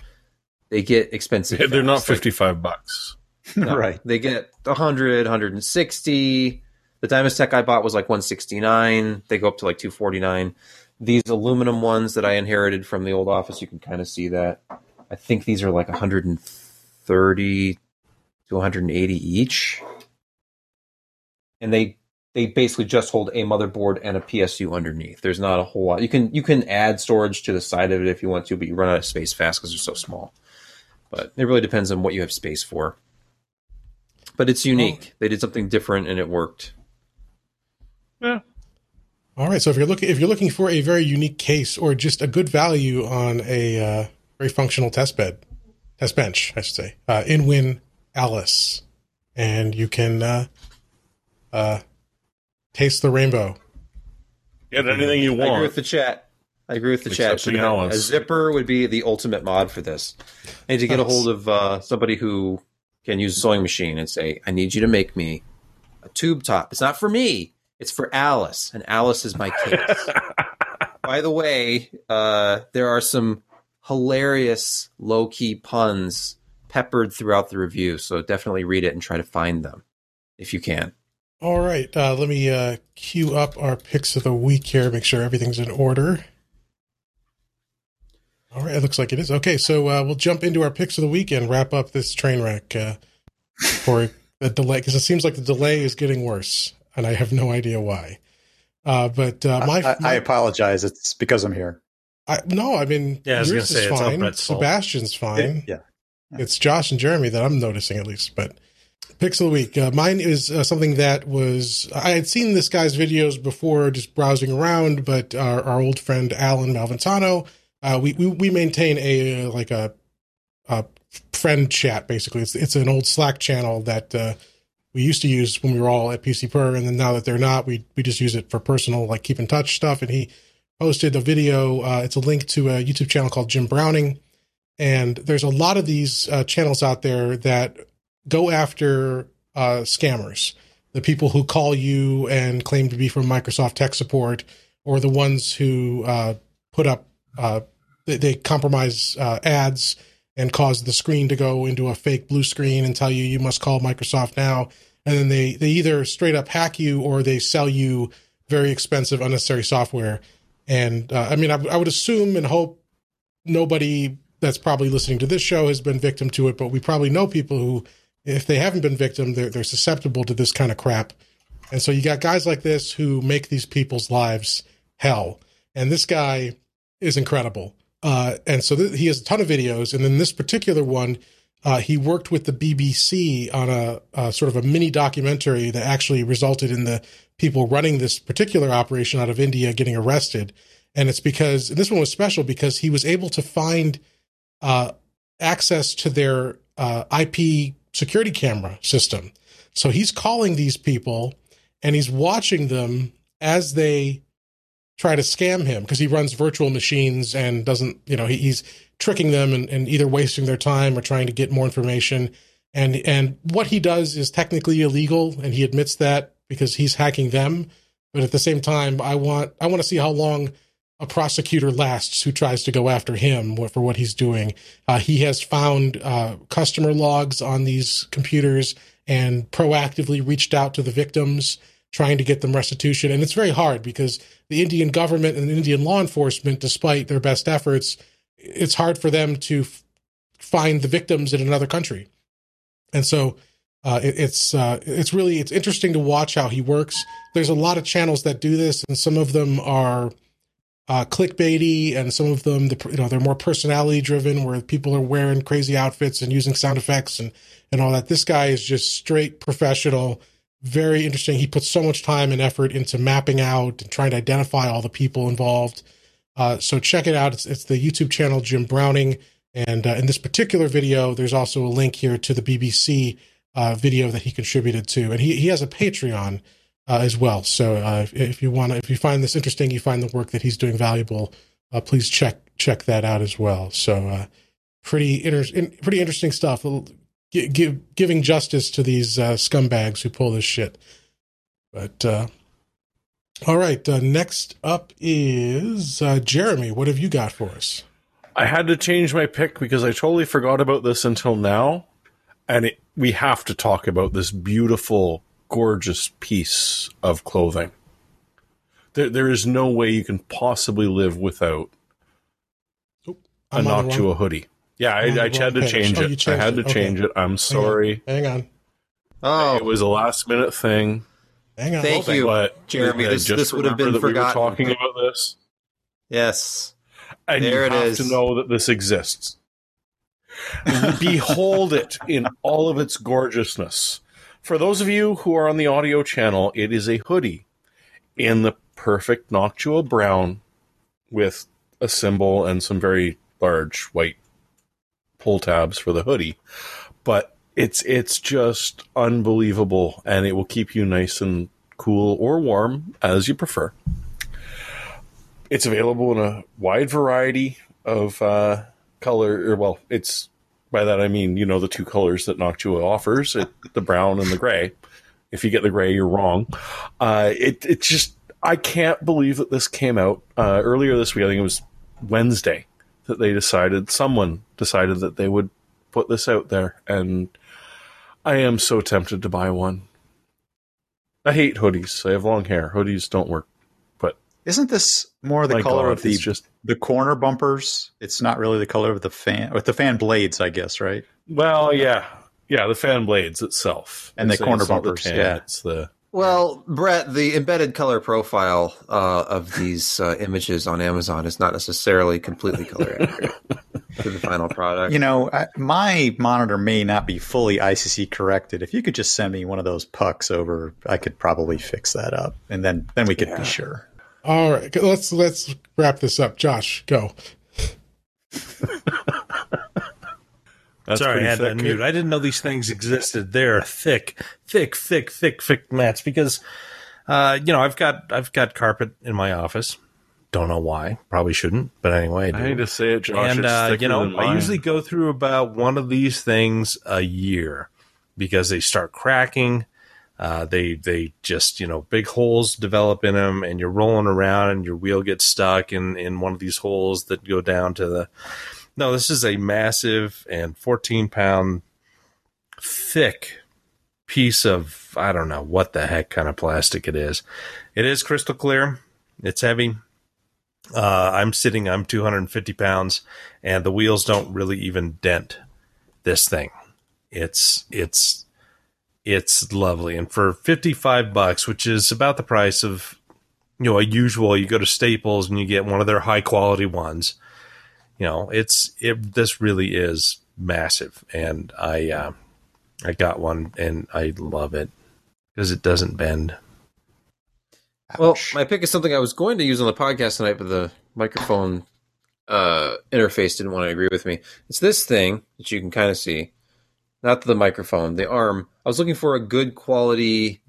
they get expensive. Yeah, they're not fifty five bucks. No, (laughs) right. They get 100, 160 the DimasTech I bought was like 169. They go up to like 249. These aluminum ones that I inherited from the old office, you can kind of see that. I think these are like 130 to 180 each. And they they basically just hold a motherboard and a PSU underneath. There's not a whole lot. You can you can add storage to the side of it if you want to, but you run out of space fast because they're so small. But it really depends on what you have space for. But it's unique. They did something different and it worked. Yeah. All right. So if you're looking if you're looking for a very unique case or just a good value on a uh, very functional test bed, test bench, I should say, uh, InWin Alice, and you can uh, uh, taste the rainbow. Get anything you want. I agree with the chat. I agree with the Except chat. A zipper would be the ultimate mod for this. I need to get a hold of uh, somebody who can use a sewing machine and say, "I need you to make me a tube top. It's not for me. It's for Alice, and Alice is my case. (laughs) By the way, uh, there are some hilarious low key puns peppered throughout the review, so definitely read it and try to find them if you can. All right, uh, let me uh, queue up our picks of the week here, make sure everything's in order. All right, it looks like it is. Okay, so uh, we'll jump into our picks of the week and wrap up this train wreck uh, for the delay, because it seems like the delay is getting worse and I have no idea why. Uh, but uh, my, I, my, I, apologize. It's because I'm here. I, no, I mean, yeah, I was yours is fine. Sebastian's fine. It, yeah. yeah. it's Josh and Jeremy that I'm noticing at least. But the week, uh, mine is uh, something that was I had seen this guy's videos before, just browsing around. But our, our old friend Allyn Malventano, uh, we, we we maintain a like a, a friend chat basically. It's it's an old Slack channel that uh, we used to use when we were all at PC Per, and then now that they're not, we we just use it for personal, like keep in touch stuff. And he posted a video. Uh, it's a link to a YouTube channel called Jim Browning, and there's a lot of these uh, channels out there that go after uh, scammers, the people who call you and claim to be from Microsoft tech support, or the ones who uh, put up uh, they, compromise uh, ads and cause the screen to go into a fake blue screen and tell you you must call Microsoft now and then they they either straight up hack you or they sell you very expensive unnecessary software. And uh, I mean, I, I would assume and hope nobody that's probably listening to this show has been victim to it, but we probably know people who, if they haven't been victim, they're, they're susceptible to this kind of crap. And so you got guys like this who make these people's lives hell. And this guy is incredible. Uh, and so th- he has a ton of videos. And then this particular one, uh, he worked with the BBC on a, a, sort of a mini documentary that actually resulted in the people running this particular operation out of India getting arrested. And it's because and this one was special because he was able to find uh, access to their uh, IP security camera system. So he's calling these people and he's watching them as they try to scam him because he runs virtual machines and doesn't, you know, he, he's tricking them and, and either wasting their time or trying to get more information. And and what he does is technically illegal, and he admits that because he's hacking them. But at the same time, I want I want to see how long a prosecutor lasts who tries to go after him for what he's doing. Uh, he has found uh, customer logs on these computers and proactively reached out to the victims, trying to get them restitution. And it's very hard because the Indian government and Indian law enforcement, despite their best efforts, it's hard for them to f- find the victims in another country. And so uh, it, it's uh, it's really it's interesting to watch how he works. There's a lot of channels that do this, and some of them are uh, clickbaity, and some of them, the, you know, they're more personality driven, where people are wearing crazy outfits and using sound effects and and all that. This guy is just straight professional, very interesting. He puts so much time and effort into mapping out and trying to identify all the people involved. Uh, so check it out. It's, it's the YouTube channel Jim Browning, and uh, in this particular video, there's also a link here to the BBC uh, video that he contributed to, and he he has a Patreon uh, as well. So uh, if, you want if you find this interesting, you find the work that he's doing valuable, uh, please check check that out as well. So uh, pretty inter- in, pretty interesting stuff. G- give, giving justice to these uh, scumbags who pull this shit. But uh, all right, next up is Jeremy. What have you got for us? I had to change my pick because I totally forgot about this until now, and it, we have to talk about this beautiful gorgeous piece of clothing. There, there is no way you can possibly live without oh, a Noctua hoodie. Yeah, I, I had to oh, change oh, it. I had to change it. I'm sorry. Hang on. Hang on. Oh, it was a last minute thing. Hang on. Thank you, but Jeremy. This, this would have been that forgotten. We were talking about this. Yes. And there you it have is. to know that this exists. Behold it in all of its gorgeousness. For those of you who are on the audio channel, it is a hoodie in the perfect Noctua brown with a symbol and some very large white pull tabs for the hoodie. But it's it's just unbelievable and it will keep you nice and cool or warm as you prefer. It's available in a wide variety of uh, color. Or, well, it's by that I mean, you know, the two colors that Noctua offers, it, the brown and the gray. If you get the gray, you're wrong. Uh, it, it just, I can't believe that this came out uh, earlier this week. I think it was Wednesday that they decided, someone decided that they would put this out there. And I am so tempted to buy one. I hate hoodies. I have long hair. Hoodies don't work isn't this more the My color God, of the just the corner bumpers? It's not really the color of the fan with the fan blades, I guess, right? Well, yeah, yeah, the fan blades itself and it's, the corner bumpers. The tan, yeah, it's the well, Brett, the embedded color profile uh, of these uh, images on Amazon is not necessarily completely color accurate (laughs) to the final product. You know, I, my monitor may not be fully ICC corrected. If you could just send me one of those pucks over, I could probably fix that up, and then then we could yeah. be sure. All right, let's let's wrap this up. Josh, go. Sorry, I had thick. to unmute. I didn't know these things existed. They're thick, thick, thick, thick, thick mats because, uh, you know, I've got I've got carpet in my office. Don't know why. Probably shouldn't, but anyway. I, I hate to say it, Josh. And uh, you know, I usually go through about one of these things a year because they start cracking uh, they they just you know big holes develop in them, and you're rolling around, and your wheel gets stuck in in one of these holes that go down to the. No, this is a massive and 14 pound thick piece of I don't know what the heck kind of plastic it is. It is crystal clear. It's heavy. Uh, I'm sitting. I'm 250 pounds, and the wheels don't really even dent this thing. It's it's it's lovely. And for 55 bucks, which is about the price of you know a usual. You go to Staples and you get one of their high quality ones. You know, it's it. This really is massive, and I uh, I got one and I love it because it doesn't bend. Well, my pick is something I was going to use on the podcast tonight, but the microphone uh, interface didn't want to agree with me. It's this thing that you can kind of see, not the microphone, the arm. I was looking for a good quality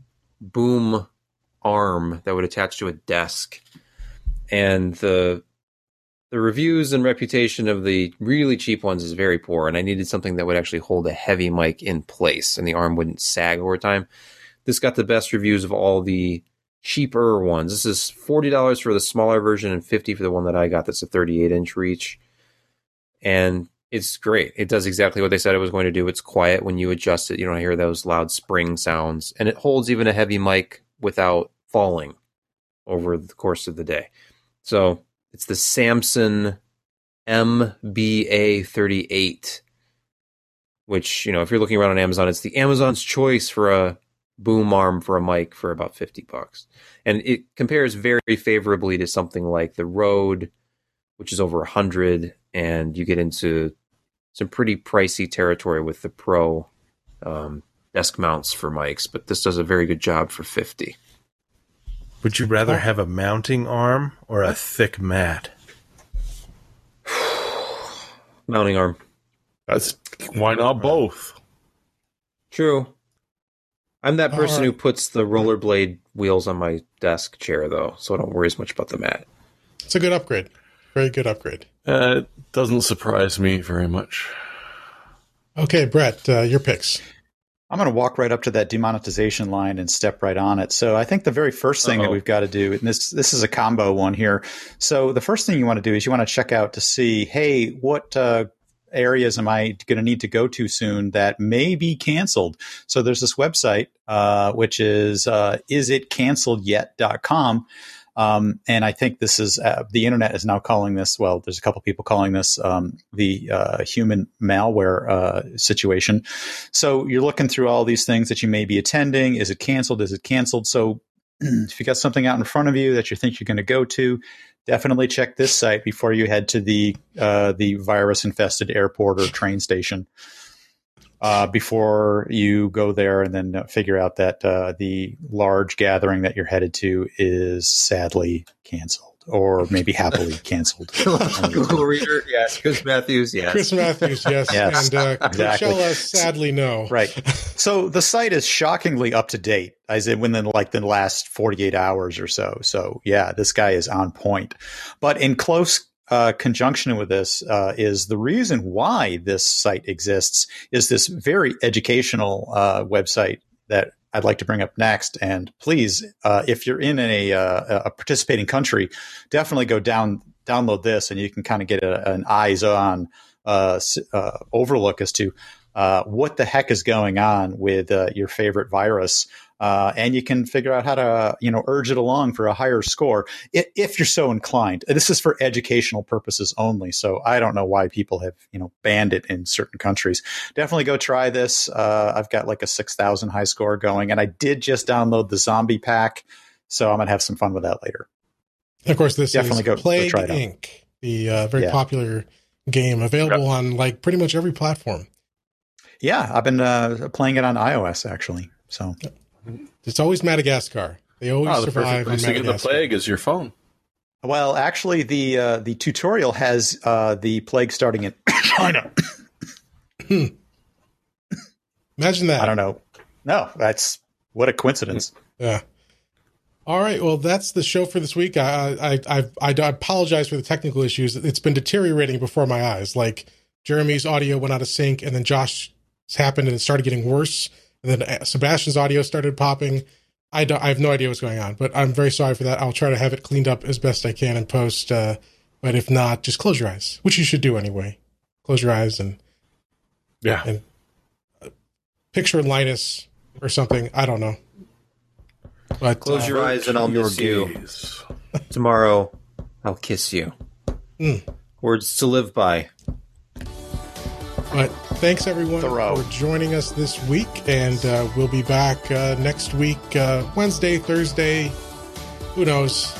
boom arm that would attach to a desk, and the the reviews and reputation of the really cheap ones is very poor. And I needed something that would actually hold a heavy mic in place, and the arm wouldn't sag over time. This got the best reviews of all the cheaper ones. This is forty dollars for the smaller version and fifty for the one that I got. That's a thirty-eight inch reach, and it's great. It does exactly what they said it was going to do. It's quiet when you adjust it. You don't hear those loud spring sounds, and it holds even a heavy mic without falling over the course of the day. So it's the Samson MBA38, which you know if you're looking around on Amazon, it's the Amazon's choice for a boom arm for a mic for about 50 bucks. And it compares very favorably to something like the Rode, which is over 100 and you get into some pretty pricey territory with the Pro um, desk mounts for mics, but this does a very good job for 50. Would you rather have a mounting arm or a thick mat? (sighs) mounting arm. That's why not both? True. I'm that person right. who puts the rollerblade wheels on my desk chair, though, so I don't worry as much about the mat. It's a good upgrade. Very good upgrade. Uh, it doesn't surprise me very much. Okay, Brett, uh, your picks. I'm going to walk right up to that demonetization line and step right on it. So I think the very first thing Uh-oh. that we've got to do, and this this is a combo one here. So the first thing you want to do is you want to check out to see, hey, what uh, areas am I going to need to go to soon that may be canceled? So there's this website, uh, which is uh, isitcanceledyet.com. Um, and I think this is uh, the internet is now calling this. Well, there's a couple people calling this um, the uh, human malware uh, situation. So you're looking through all these things that you may be attending. Is it canceled? Is it canceled? So (clears throat) if you got something out in front of you that you think you're going to go to, definitely check this site before you head to the uh, the virus infested airport or train station. Uh, before you go there and then figure out that uh, the large gathering that you're headed to is sadly canceled or maybe happily (laughs) canceled. Google reader, yes. Chris Matthews, yes. Chris Matthews, yes. yes. And uh, (laughs) exactly. Coachella, sadly, no. Right. So the site is shockingly up to date. I said within like the last 48 hours or so. So yeah, this guy is on point. But in close uh, conjunction with this uh, is the reason why this site exists is this very educational uh, website that I'd like to bring up next. And please, uh, if you're in a, uh, a participating country, definitely go down download this, and you can kind of get a, an eyes on uh, overlook as to what the heck is going on with your favorite virus uh, and you can figure out how to you know urge it along for a higher score if you're so inclined. This is for educational purposes only, so I don't know why people have you know banned it in certain countries. Definitely go try this. Uh, I've got like a six thousand high score going, and I did just download the zombie pack, so I'm gonna have some fun with that later. Of course, this definitely is go, Plague go Inc., the uh, very yeah. popular game available yep. on like pretty much every platform. Yeah, I've been uh, playing it on iOS actually. So it's always Madagascar. They always oh, the survive. Perfect place to get the plague is your phone. Well, actually, the uh, the tutorial has uh, the plague starting in (coughs) China. Hmm. (coughs) Imagine that. I don't know. No, that's what a coincidence. Yeah. All right. Well, that's the show for this week. I I I, I, I apologize for the technical issues. It's been deteriorating before my eyes. Like Jeremy's audio went out of sync, and then Josh's happened, and it started getting worse. And then Sebastian's audio started popping. I, don't, I have no idea what's going on, but I'm very sorry for that. I'll try to have it cleaned up as best I can in post. Uh, but if not, just close your eyes, which you should do anyway. Close your eyes and yeah, and uh, picture Linus or something. I don't know. But close uh, your eyes and I'll miss you. Tomorrow, I'll kiss you. Mm. Words to live by. But thanks everyone Thoreau. for joining us this week, and uh, we'll be back uh, next week, uh, Wednesday, Thursday, who knows?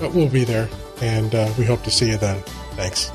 But we'll be there, and uh, we hope to see you then. Thanks.